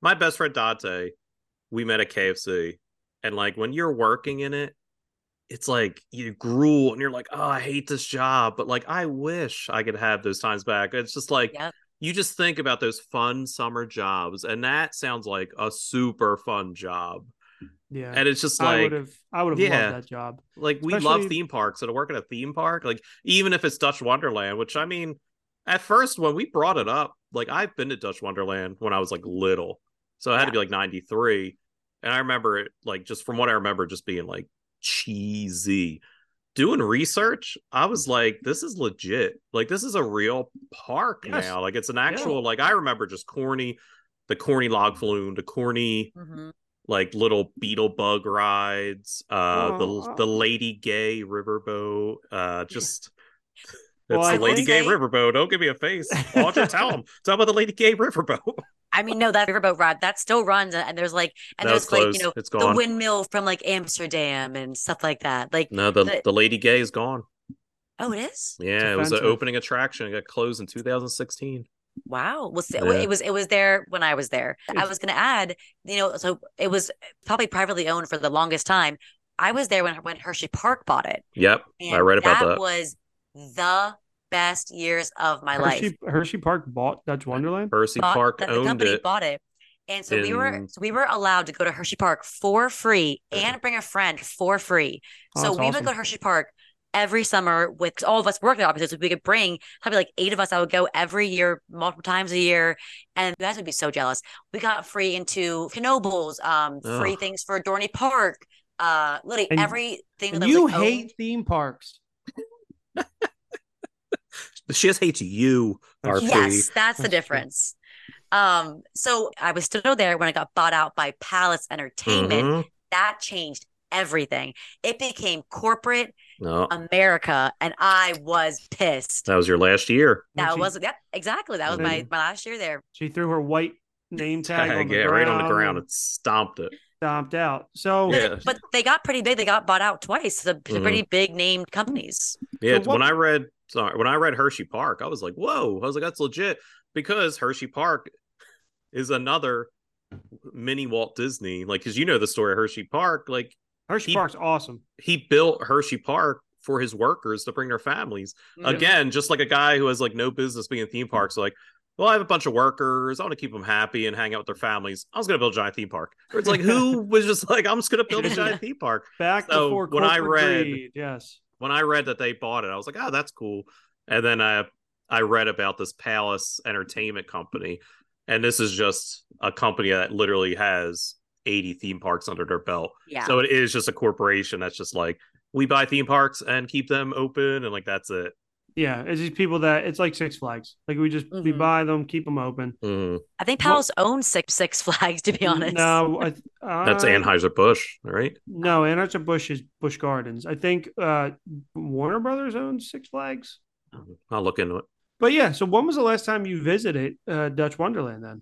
my best friend dante we met at kfc and like when you're working in it it's like you gruel and you're like oh i hate this job but like i wish i could have those times back it's just like Yep. you just think about those fun summer jobs and that sounds like a super fun job yeah. and it's just I like would have I would have yeah. loved that job. like we love theme parks and to work at a theme park like even if it's dutch wonderland which i mean at first when we brought it up like i've been to dutch wonderland when i was like little so it had to be like 93 and i remember it like just from what i remember just being like cheesy. Doing research i was like this is legit. Like this is a real park Yes. now. Like it's an actual like i remember just corny the corny log flume the corny Mhm. like little beetle bug rides uh the the lady gay riverboat uh just [laughs] Well, it's I the lady gay riverboat don't give me a face. Audra, tell [laughs] them. Tell about the lady gay riverboat I mean, no, that riverboat ride that still runs, and and there's like, and No, there's like, you know, It's the gone. windmill from like Amsterdam and stuff like that. Like, no the The- the lady gay is gone Oh, it is. Yeah, it was an opening attraction. It got closed in 2016. Wow. Well, see, Yeah. it was it was there when I was there. I was going to add, you know, so it was probably privately owned for the longest time. I was there when when Hershey Park bought it, Yep, and I read about that. was the best years of my life. Hershey, Hershey Park bought Dutch Wonderland. Hershey bought- Park that the owned company it. bought it. And so we were so we were allowed to go to Hershey Park for free and bring a friend for free. Oh, so that's we would go to Hershey Park every summer with all of us working opposites. So we could bring probably like eight of us. I would go every year, multiple times a year, and you guys would be so jealous. We got free into Knoebels, um, free things for Dorney Park, uh, literally And- everything And that you was like, hate owned. theme parks. [laughs] She just hates you, That's- RP. Yes, that's the difference. Um, so I was still there when I got bought out by Palace Entertainment. Mhm. That changed everything. It became corporate No, America, and I was pissed. that was your last year. That she- was yep, exactly. That was my my last year there. She threw her white name [laughs] tag on the yeah, ground right on the ground. and stomped it. stomped out. So Yeah. But they got pretty big. They got bought out twice. The Mhm. pretty big named companies. Yeah, So what- when I read sorry, when I read Hershey Park, I was like, whoa. I was like, that's legit. Because Hershey Park is another mini Walt Disney. Like, cause you know the story of Hershey Park. Like Hershey He- Park's awesome. he built Hershey Park for his workers to bring their families. Mhm. Again, just like a guy who has like no business being in theme parks, like, well, I have a bunch of workers. I want to keep them happy and hang out with their families. I was going to build a giant theme park. Or it's like, who [laughs] was just like, I'm just going to build a giant theme park. Back So, before when I read- greed, yes. When I read that they bought it, I was like, oh, that's cool. And then I I read about this Palace Entertainment Company, and this is just a company that literally has 80 theme parks under their belt. Yeah. So it is just a corporation that's just like we buy theme parks and keep them open, and like that's it. Yeah, it's these people that it's like Six Flags. Like we just we Mhm. buy them, keep them open. Mhm. I think What- Palace owns six Six Flags. To be honest, No, I, [laughs] uh, That's Anheuser Busch, right? No, Anheuser Busch is Busch Gardens. I think uh, Warner Brothers owns Six Flags. I'll look into it. But yeah, so when was the last time you visited uh, Dutch Wonderland? Then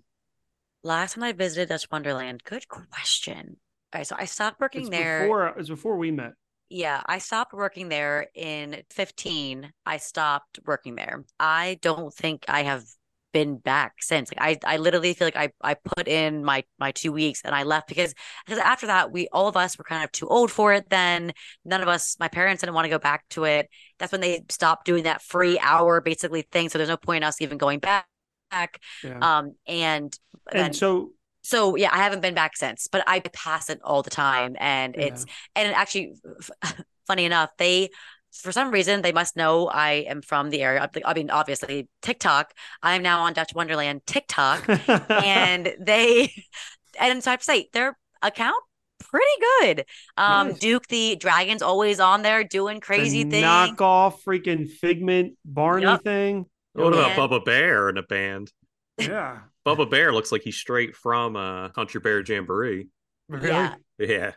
Last time I visited Dutch Wonderland, good question. All right, so I stopped working it's there. before it's before we met. Yeah, I stopped working there in 15. I stopped working there. I don't think I have been back since. Like I I literally feel like I I put in my my 2 weeks and I left because because after that we all of us were kind of too old for it then. None of us my parents didn't want to go back to it. That's when they stopped doing that free hour basically thing. So there's no point in us even going back. Yeah. Um and then and so so yeah, I haven't been back since, but I pass it all the time, and Yeah. it's and actually, f- funny enough, they for some reason they must know I am from the area. I mean, obviously TikTok. I am now on Dutch Wonderland TikTok, [laughs] and they and so I have to say their account pretty good. Um, Nice. Duke the Dragon's always on there doing crazy the things. knockoff freaking Figment Barney Yep. thing. What about Yeah. Bubba Bear in a band? Yeah, Bubba Bear looks like he's straight from uh, Country Bear Jamboree. really. Yeah. Yeah.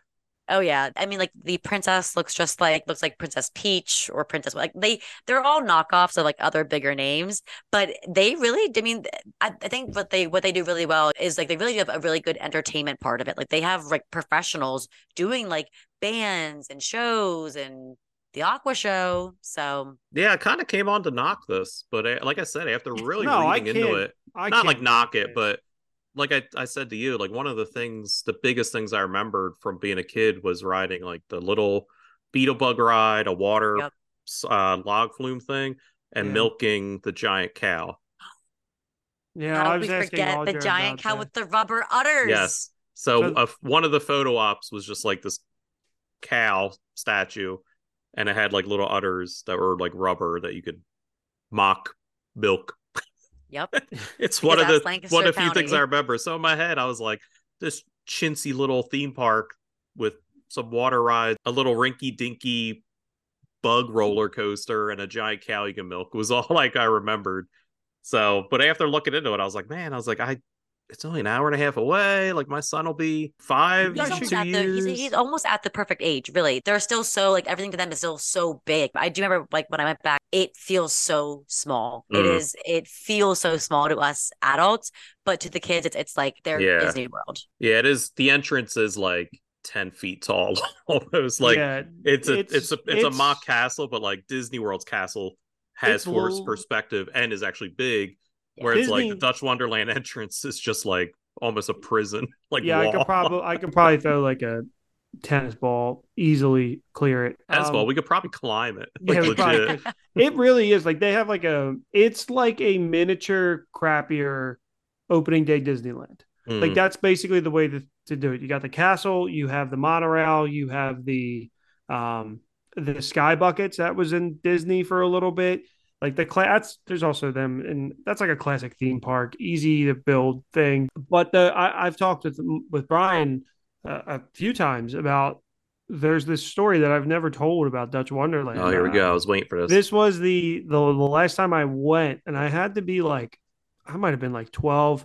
Oh yeah. I mean like the princess looks just like looks like Princess Peach or Princess like they they're all knockoffs of like other bigger names, but they really I mean I, I think what they what they do really well is like they really do have a really good entertainment part of it. Like they have like professionals doing like bands and shows and the aqua show. So Yeah, I kind of came on to knock this, but uh, like I said, after [laughs] really No, I reading into it, I not like knock believe it, but like I, I said to you, like one of the things, the biggest things I remembered from being a kid was riding like the little beetle bug ride, a water Yep. uh, log flume thing, and Yeah. milking the giant cow. yeah, how I was we asking forget the giant cow that. with the rubber udders? Yes. So So- uh, one of the photo ops was just like this cow statue, and it had like little udders that were like rubber that you could mock milk. Yep. [laughs] It's Because one of the Lancaster one of few things I remember. So in my head, I was like, this chintzy little theme park with some water rides, a little rinky dinky bug roller coaster, and a giant cow you can milk was [laughs] all like I remembered. So, but after looking into it, I was like, man, I was like, I it's only an hour and a half away. Like my son will be five He's almost two at the years. he's, he's almost at the perfect age, really. They're still so like everything to them is still so big. I do remember like when I went back, it feels so small. It Mm. is it feels so small to us adults, but to the kids it's it's like their Yeah. Disney World. Yeah, it is. The entrance is like ten feet tall, [laughs] almost like yeah, it's a it's- it's, a it's, a mock castle, but like Disney World's castle has It's horse perspective and is actually big. Yeah. Where it's like the Dutch Wonderland [laughs] entrance is just like almost a prison, [laughs] like yeah, I could probably I could probably throw like a tennis ball easily clear it. As Um, well, we could probably climb it. yeah, Like we probably legit. could. It really is like they have like a it's like a miniature crappier opening day Disneyland. Like Mm. that's basically the way to, to do it. You got the castle, you have the monorail, you have the um the sky buckets that was in Disney for a little bit. Like the class, there's also them, and that's like a classic theme park, easy to build thing. But the I, I've talked with with Brian uh, a few times about there's this story that I've never told about Dutch Wonderland. Oh, here we Uh, go. I was waiting for this. this was the, the the last time I went, and I had to be like, I might have been like twelve,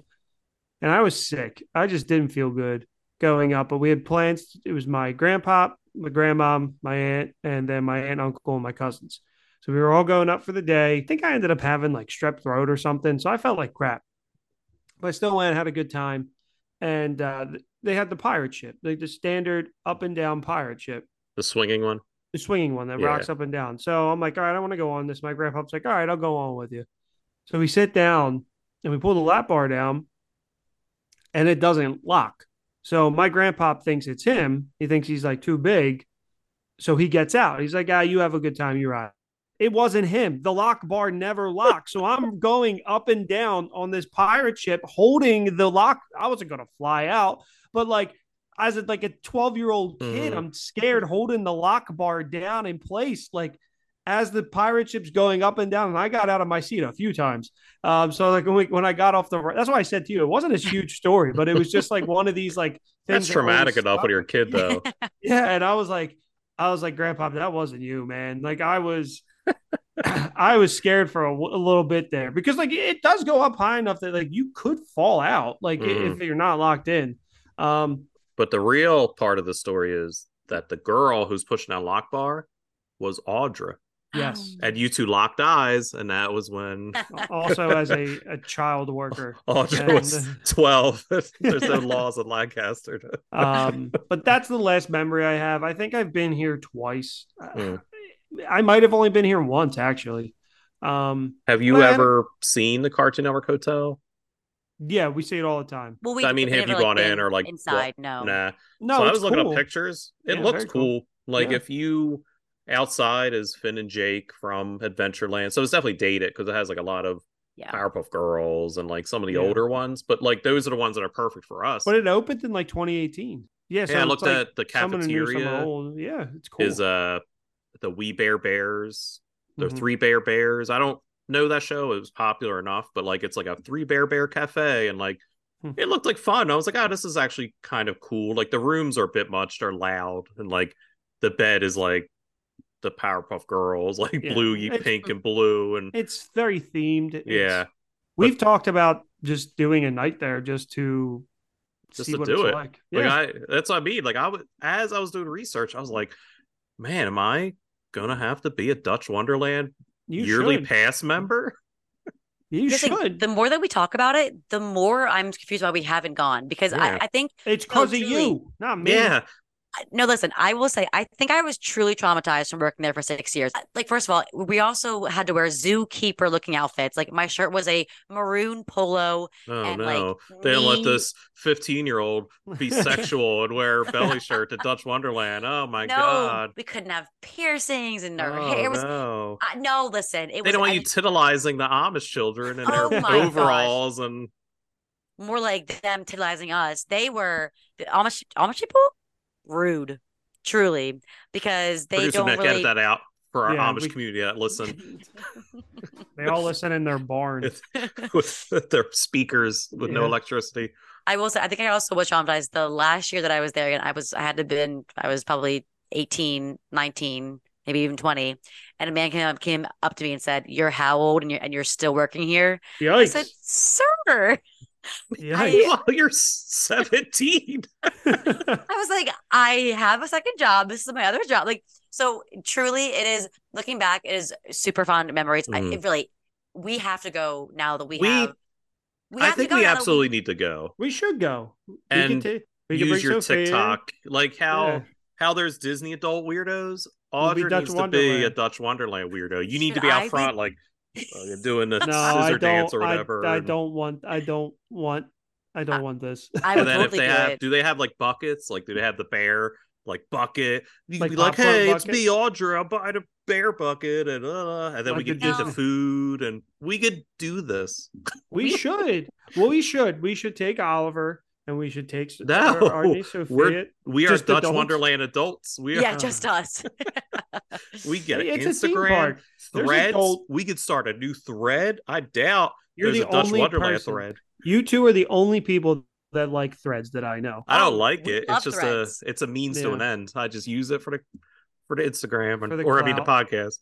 and I was sick. I just didn't feel good going up. But we had plans. It was my grandpa, my grandma, my aunt, and then my aunt, uncle, and my cousins. So we were all going up for the day. I think I ended up having like strep throat or something, so I felt like crap. But I still went, had a good time, and uh, they had the pirate ship, like the standard up and down pirate ship the swinging one. the swinging one that Yeah. rocks up and down. So I'm like, all right, I want to go on this. My grandpa's like, all right, I'll go on with you. So we sit down and we pull the lap bar down and it doesn't lock. So my grandpa thinks it's him. He thinks he's like too big. So he gets out. He's like, ah, you have a good time. You're right. It wasn't him. The lock bar never locked. So I'm [laughs] going up and down on this pirate ship holding the lock. I wasn't going to fly out, but like as a, like a 12 year old kid, Mhm. I'm scared holding the lock bar down in place. Like as the pirate ship's going up and down, and I got out of my seat a few times. Um, so like when, we, when I got off the, that's why I said to you, it wasn't a huge story, but it was just like one of these like [laughs] That's that traumatic enough when you're a kid, though. [laughs] yeah, and I was like, I was like, Grandpa, that wasn't you, man. Like I was, I was scared for a, a little bit there because like it does go up high enough that like you could fall out, like Mhm. if you're not locked in. Um, but the real part of the story is that the girl who's pushing down lock bar was Audra, yes. and you two locked eyes, and that was when [laughs] also as a, a child worker. [laughs] Audra was [laughs] twelve. There's no laws in Lancaster. Um, but that's the last memory I have. I think I've been here twice. Hmm. I might have only been here once actually. Um, Have you Well, had ever seen the Cartoon Network Hotel? yeah, we see it all the time. Well, we, I mean, we have you never, gone in or, like, inside? No. Nah. No, so I it's was looking cool. up pictures. It Yeah, looks cool. cool. Like Yeah. if you outside is Finn and Jake from Adventureland, so it's definitely dated because it has like a lot of Yeah. Powerpuff Girls and like some of the Yeah. older ones. But like those are the ones that are perfect for us. But it opened in like 2018. Yeah, so yeah, I looked like at the some are new, cafeteria. Yeah, it's cool. Is uh the We Bare Bears. The Mhm. Three Bear Bears. I don't know that show. It was popular enough, but like it's like a Three Bear Bear Cafe, and like Hmm. it looked like fun. I was like, oh, this is actually kind of cool. Like the rooms are a bit much. They're loud, and like the bed is like the Powerpuff Girls, [laughs] like Yeah. blue, It's- pink, and blue, and It's very themed. It's- yeah, we've talked about just doing a night there just to Just see to do it. like. like Yeah, I. That's what I mean. Like I was as I was doing research, I was like, man, am I gonna have to be a Dutch Wonderland you yearly should. pass member? [laughs] You Just like, should. the more that we talk about it, the more I'm confused why we haven't gone because Yeah. I, I think it's because of you, not me. Yeah, I- no listen i will say i think i was truly traumatized from working there for six years like first of all we also had to wear zookeeper looking outfits like my shirt was a maroon polo Oh and no. like they don't let this 15 year old be [laughs] sexual and wear a belly [laughs] shirt to Dutch Wonderland. Oh my no god. we couldn't have piercings and our Oh, hair was no. I, no listen it They was don't want I- you titillizing the Amish children in Oh their my gosh. overalls and more like them titillizing us they were the Amish, Amish people rude truly because they producer don't Nick really edit that out for our Yeah, Amish we- community that listen [laughs] [laughs] They all listen in their barn. with their speakers with no electricity. I will say, I think I also was traumatized the last year that I was there. And I was, I had to been, I was probably 18, 19, maybe even 20. And a man came up, came up to me and said, You're how old and you're, and you're still working here? I Yikes! said, Sir. [laughs] Yikes! Well, you're 17. [laughs] I was like, I have a second job. This is my other job. Like, so truly, it is looking back, it is super fond memories. I, Mhm. it really, we have to go now that we, We- have. We I have think we now that absolutely need to go. we should go. We And could ta- We can use bring your Sophia in. TikTok. Like how Yeah. how there's Disney adult weirdos. We'll be Audra Dutch needs to be a Dutch Wonderland weirdo. You need Should to be out I be- front, like uh, doing the [laughs] No, I scissor dance don't. or I, whatever. I and- don't want. I don't want. I don't I- want this. I And would then totally if they do have, it. do they have like buckets? Like, do they have the bear like bucket? You Like be like, popcorn hey, it's me, Audra. I'll buy the bear bucket, and uh, and then we Like could the eat the food, and we could do this. We should. Well, we should. We should take Oliver and we should take No, our, our niece Sophia. [laughs] we're- We are Dutch adults? Wonderland adults. We are. yeah, just us. [laughs] We get an It's a theme Instagram park. There's threads. adult- We could start a new thread. I doubt You're there's the a Dutch only Wonderland person. thread. You two are the only people that like threads that I know. I don't Oh, like we it. It's just Threads. a it's a means to an end. I just use it for the for the Instagram and For the or I mean the clout. podcast.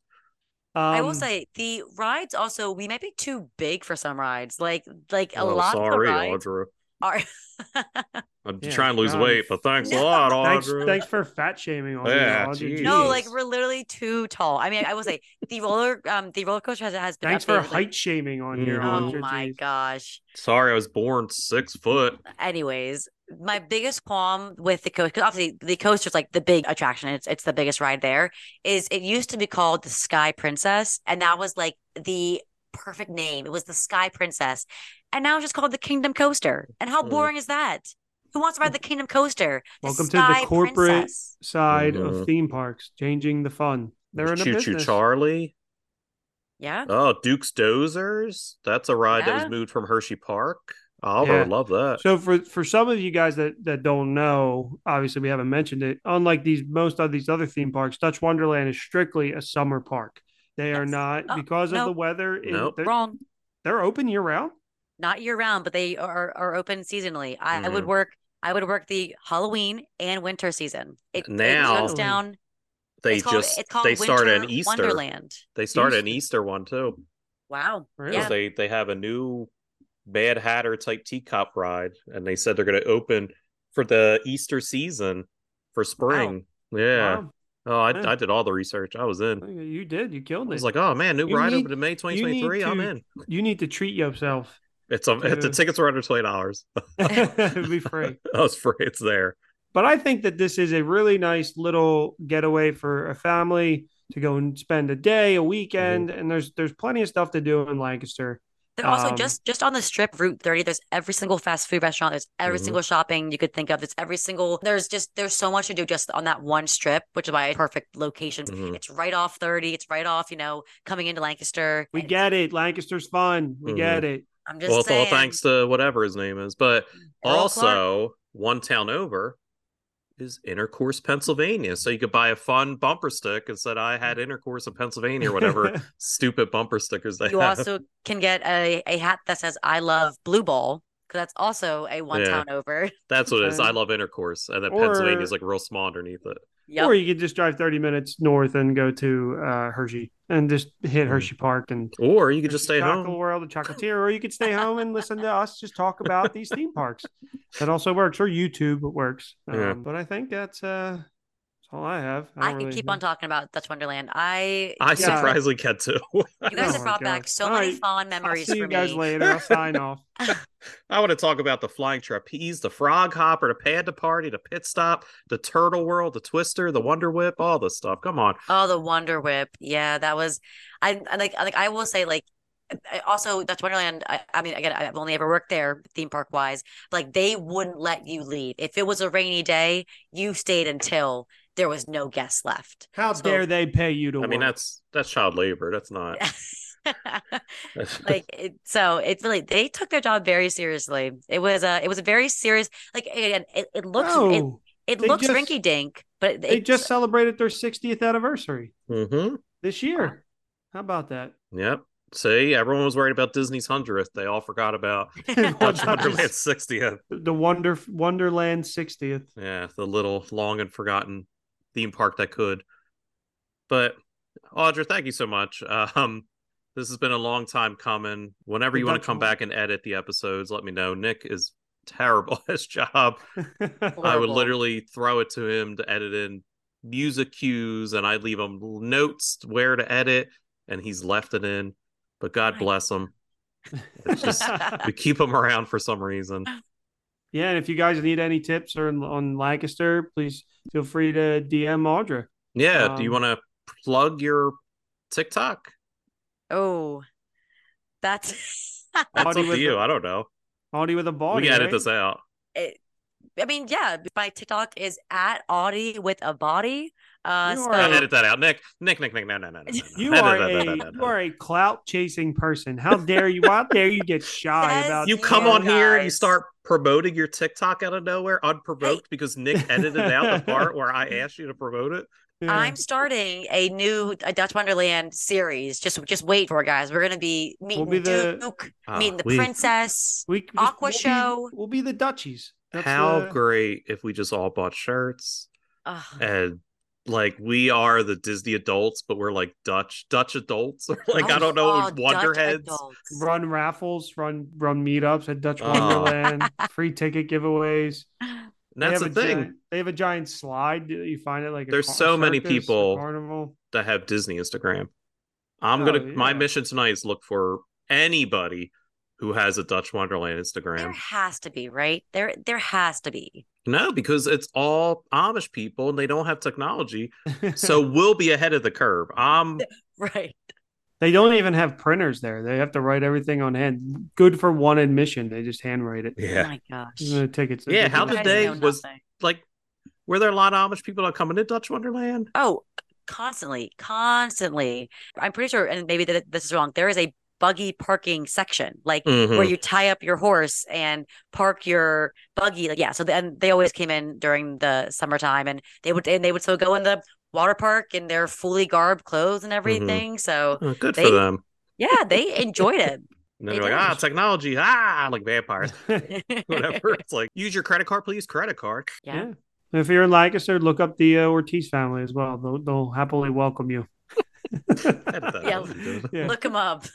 I will Um, say the rides also we might be too big for some rides. Like like a oh, lot of the rides Audra. Are [laughs] I'm Yeah, trying to lose God. weight, but thanks No. a lot, Thanks, Audra. thanks for fat shaming on Yeah, me. Audra. no, like we're literally too tall. I mean, I will say the roller um the roller coaster has has been Thanks for updated, like- height shaming on here. Mhm. Oh Audra. my Jeez. gosh. Sorry, I was born six foot. Anyways, my biggest qualm with the coaster, because obviously the coaster is like the big attraction. It's it's the biggest ride there. Is it used to be called the Sky Princess, and that was like the perfect name. It was the Sky Princess, and now it's just called the Kingdom Coaster. And how Mm. boring is that? Who wants to ride the Kingdom Coaster? The Welcome to the corporate Princess. Side Mhm. of theme parks, changing the fun. They're in a Choo Choo business. Charlie. Yeah. Oh, Duke's Dozers. That's a ride that Yeah. was moved from Hershey Park. Oliver Yeah. would love that. So for for some of you guys that that don't know, obviously we haven't mentioned it. Unlike these most of these other theme parks, Dutch Wonderland is strictly a summer park. They are Yes. not Oh, because of the nope. weather. it- Nope. they're, Wrong. they're open year round. Not year round, but they are are open seasonally. I, I would Mhm. work. I would work the Halloween and winter season. It, it Now- shuts down. They it's called, just it's called they started an Winter Easter. Wonderland. They started an Easter. Easter one too. Wow. Really? Yeah. They they have a new Mad Hatter type teacup ride, and they said they're going to open for the Easter season for spring. Yeah. Wow. Oh, I, Yeah. I did all the research. I was in. You did. You killed I it. was like, oh man, new You ride need- open in May you need 2023. I'm to- in. you need to treat yourself. It's um, the tickets were under twenty dollars. [laughs] [laughs] It'd be free. [laughs] I was free. It's there. But I think that this is a really nice little getaway for a family to go and spend a day, a weekend, Mm-hmm. and there's there's plenty of stuff to do in Lancaster. Then also Um, just just on the strip Route 30, there's every single fast food restaurant. There's every Mhm. single shopping you could think of. There's every single there's just there's so much to do just on that one strip, which is why it's perfect location. Mhm. It's right off 30. It's right off, you know, coming into Lancaster. We get it. Lancaster's fun. We Mhm. get it. I'm just Well, it's all thanks to whatever his name is. But Earl also, one town over is Intercourse, Pennsylvania. So you could buy a fun bumper stick and said, I had Intercourse in Pennsylvania or whatever [laughs] stupid bumper stickers they You have. also can get a, a hat that says I love Blue Ball because that's also a one Yeah. town over. That's what it is. [laughs] I love Intercourse. And then Or- Pennsylvania's like real small underneath it. Yep. Or you could just drive 30 minutes north and go to uh, Hershey and just hit Mhm. Hershey Park and Or you could just Hershey stay Chocolate home. World, the Chocolatier, or you could stay home and listen to us just talk about these theme parks. That also works, or YouTube works. Yeah. Um, but I think that's uh, that's all I have. I don't can really- keep on talking about Dutch Wonderland. I I Yeah. surprisingly can too. [laughs] you guys Oh have my brought back so All many right. fond I'll memories see you for guys me. later. I'll sign off. [laughs] I want to talk about the flying trapeze, the frog hopper, the panda party, the pit stop, the turtle world, the twister, the wonder whip, all this stuff. Come on. Oh, the Wonder Whip. Yeah, that was. I, I like. Like I will say, like. Also, Dutch Wonderland. I, I mean, again, I've only ever worked there, theme park wise. Like they wouldn't let you leave if it was a rainy day. You stayed until there was no guests left. How So- dare they pay you to I mean, that's that's child labor. That's not. [laughs] like it, so it's really they took their job very seriously it was a it was a very serious like again it, it looks it, no, it they looks just- rinky dink but it, they it- just celebrated their 60th anniversary hmm this year. How about that? Yep. See, everyone was worried about Disney's hundredth. They all forgot about [laughs] Well, Wonderland's sixtieth. the Wonder Wonderland 60th. Yeah, the little long and forgotten theme park that could. But Audra, thank you so much. [laughs] Um, this has been a long time coming. Whenever you want to come one. back and edit the episodes, let me know. Nick is terrible [laughs] at his job. [laughs] I would literally throw it to him to edit in music cues, and I'd leave him notes where to edit, and he's left it in. But God Right. bless him. It's just we keep him around for some reason. Yeah, and if you guys need any tips or on Lancaster, please feel free to DM Audra. Yeah. Do you Um, want to plug your TikTok? Oh, that's. [laughs] [laughs] That's Audie up with to you. the- I don't know. Audie with a body. we can edit right? this out. it, I mean, yeah, my TikTok is at Audie with a body. Uh, You so are- Uh, edit that out, Nick. Nick, Nick, Nick. No, no, no, no. no, no. You are a you are a clout chasing person. How dare you? How dare you get shy Says about You you come on here and you start promoting your TikTok out of nowhere unprovoked [laughs] because Nick edited out the part where I asked you to promote it. Yeah. I'm starting a new a Dutch Wonderland series. Just just wait for it, guys. We're gonna be meeting be the- Duke, Ah, meeting the we- princess. we just- Aqua we'll be- show. We'll be the Dutchies. That's How the- great if we just all bought shirts Ugh. and like we are the Disney adults, but we're like Dutch Dutch adults. [laughs] Or like I Oh, don't know, oh, Wonder Dutch Heads. adults. run raffles, run run meetups at Dutch Oh. Wonderland, free ticket giveaways. And [gasps] that's they the have a thing. Giant, they have a giant slide. You find it like There's car- so many circus, a people- Carnival. that have Disney Instagram. I'm Oh, gonna my mission tonight is look for anybody who has a Dutch Wonderland Instagram. There has to be, right? There there has to be. No, because it's all Amish people and they don't have technology. [laughs] So we'll be ahead of the curve. Um [laughs] Right. they don't even have printers there. They have to write everything on hand. Good for one admission. They just handwrite it. Oh yeah. my gosh. The tickets. Yeah, how You did they- was- nothing. Like were there a lot of Amish people that come into Dutch Wonderland? Oh, constantly, constantly. I'm pretty sure, and maybe th- this is wrong. There is a buggy parking section, like where Mhm. you tie up your horse and park your buggy. Like, yeah. So then they always came in during the summertime, and they would and they would still go in the water park in their fully garbed clothes and everything. So Oh, good They- for them. yeah, they enjoyed it. [laughs] And then they they're like, do. ah, technology, ah, like vampires, [laughs] whatever. it's like, use your credit card, please. Credit card. yeah. If you're in Lancaster, look up the uh, Ortiz family as well. They'll, they'll happily welcome you. [laughs] Edit that Yeah. Yeah. Look him up.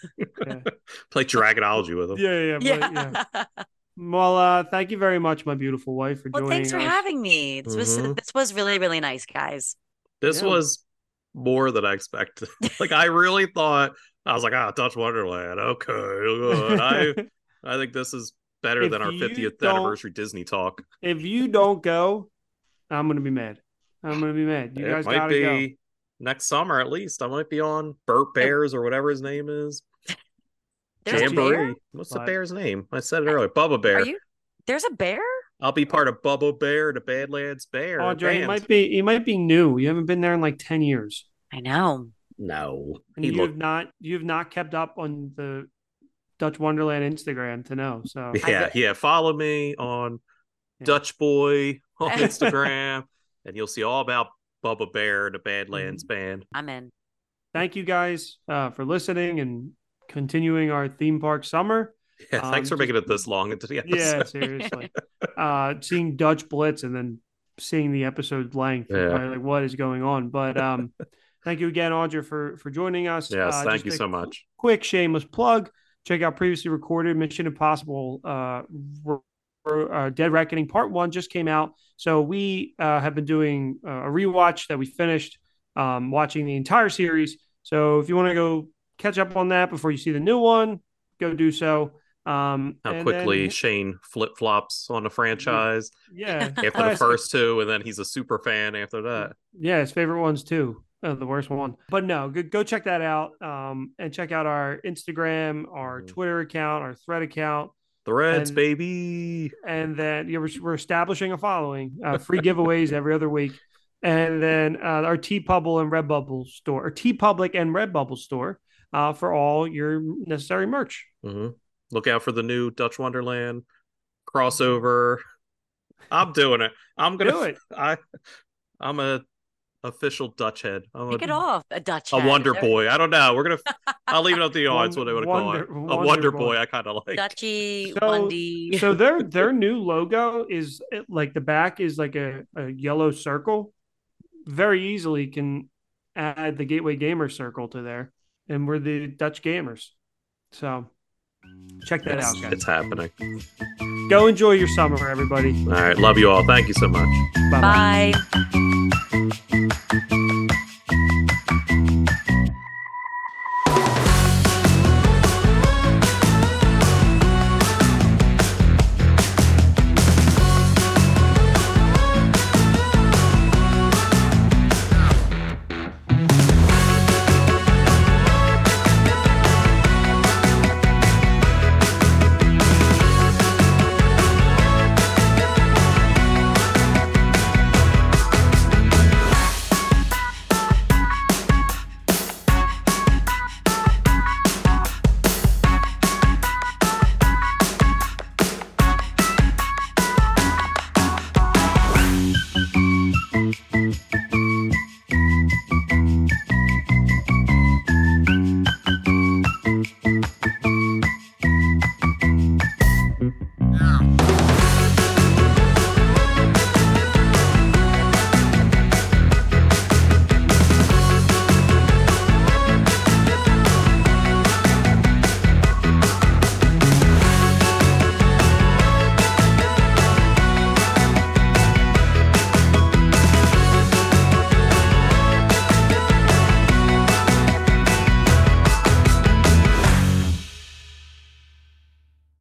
Play Dragonology with him. Yeah, yeah, but, Yeah. yeah. Well, uh, thank you very much, my beautiful wife, for Well, joining thanks for us. having me. This was Mhm. this was really really nice, guys. This Yeah. was more than I expected. [laughs] like I really thought I was like, ah, Dutch Wonderland. Okay, good. I [laughs] I think this is better If than our 50th anniversary Disney talk. if you don't go, I'm gonna be mad. I'm gonna be mad. You it guys might gotta be go. Next summer at least. I might be on Burt Bears or whatever his name is. There's a Jamboree. bear. What's the bear's name? I said it earlier. Bubba Bear. Are you? There's a bear. I'll be part of Bubba Bear, the Badlands Bear. Audrey, he band. might be he might be new. You haven't been there in like ten years, I know. No, and he you looked. have not you have not kept up on the Dutch Wonderland Instagram to know. So Yeah, yeah. Follow me on Yeah. Dutch Boy on [laughs] Instagram, and you'll see all about Bubba Bear, and the Badlands Mm-hmm. band. I'm in. thank you guys uh, for listening and continuing our theme park summer. [laughs] Yeah, Um, thanks for just- making it this long into the episode. Yeah, seriously. [laughs] uh, seeing Dutch Blitz and then seeing the episode length, yeah. like what is going on? But um, [laughs] thank you again, Audra, for for joining us. Yes, Uh, thank you so much. Quick shameless plug: check out previously recorded Mission Impossible. Uh, R- R- uh, Dead Reckoning Part One just came out, so we uh, have been doing uh, a rewatch that we finished, um, watching the entire series. So if you want to go catch up on that before you see the new one, go do so. Um, How quickly then- Shane flip flops on the franchise yeah, [laughs] after the first two, and then he's a super fan after that. Yeah, his favorite ones too. Uh, the worst one, but no, go, go check that out. Um, and check out our Instagram, our Mhm. Twitter account, our Thread account, The Reds, And- baby. and then yeah, we're, we're establishing a following. Uh, free giveaways every other week, and then uh, our TeePublic and Redbubble store, or TeePublic and Redbubble store, uh, for all your necessary merch. hmm Look out for the new Dutch Wonderland crossover. I'm doing it. I'm gonna Do it. [laughs] I I'm a official Dutch head. I'm Kick a, it off. A Dutch. a head. Wonder There- Boy. I don't know. We're gonna. [laughs] I'll leave it up to the audience what they want to call it. Wonder- A Wonder Wonder Boy. Boy. I kind of like. Dutchy, So- Wundy. so their [laughs] their new logo is eh, like the back is like a, a yellow circle. Very easily can add the Gateway Gamer circle to there, and we're the Dutch gamers. So check that It's, out, guys. it's happening. Go enjoy your summer, everybody. All right. Love you all. Thank you so much. Bye bye. Bye.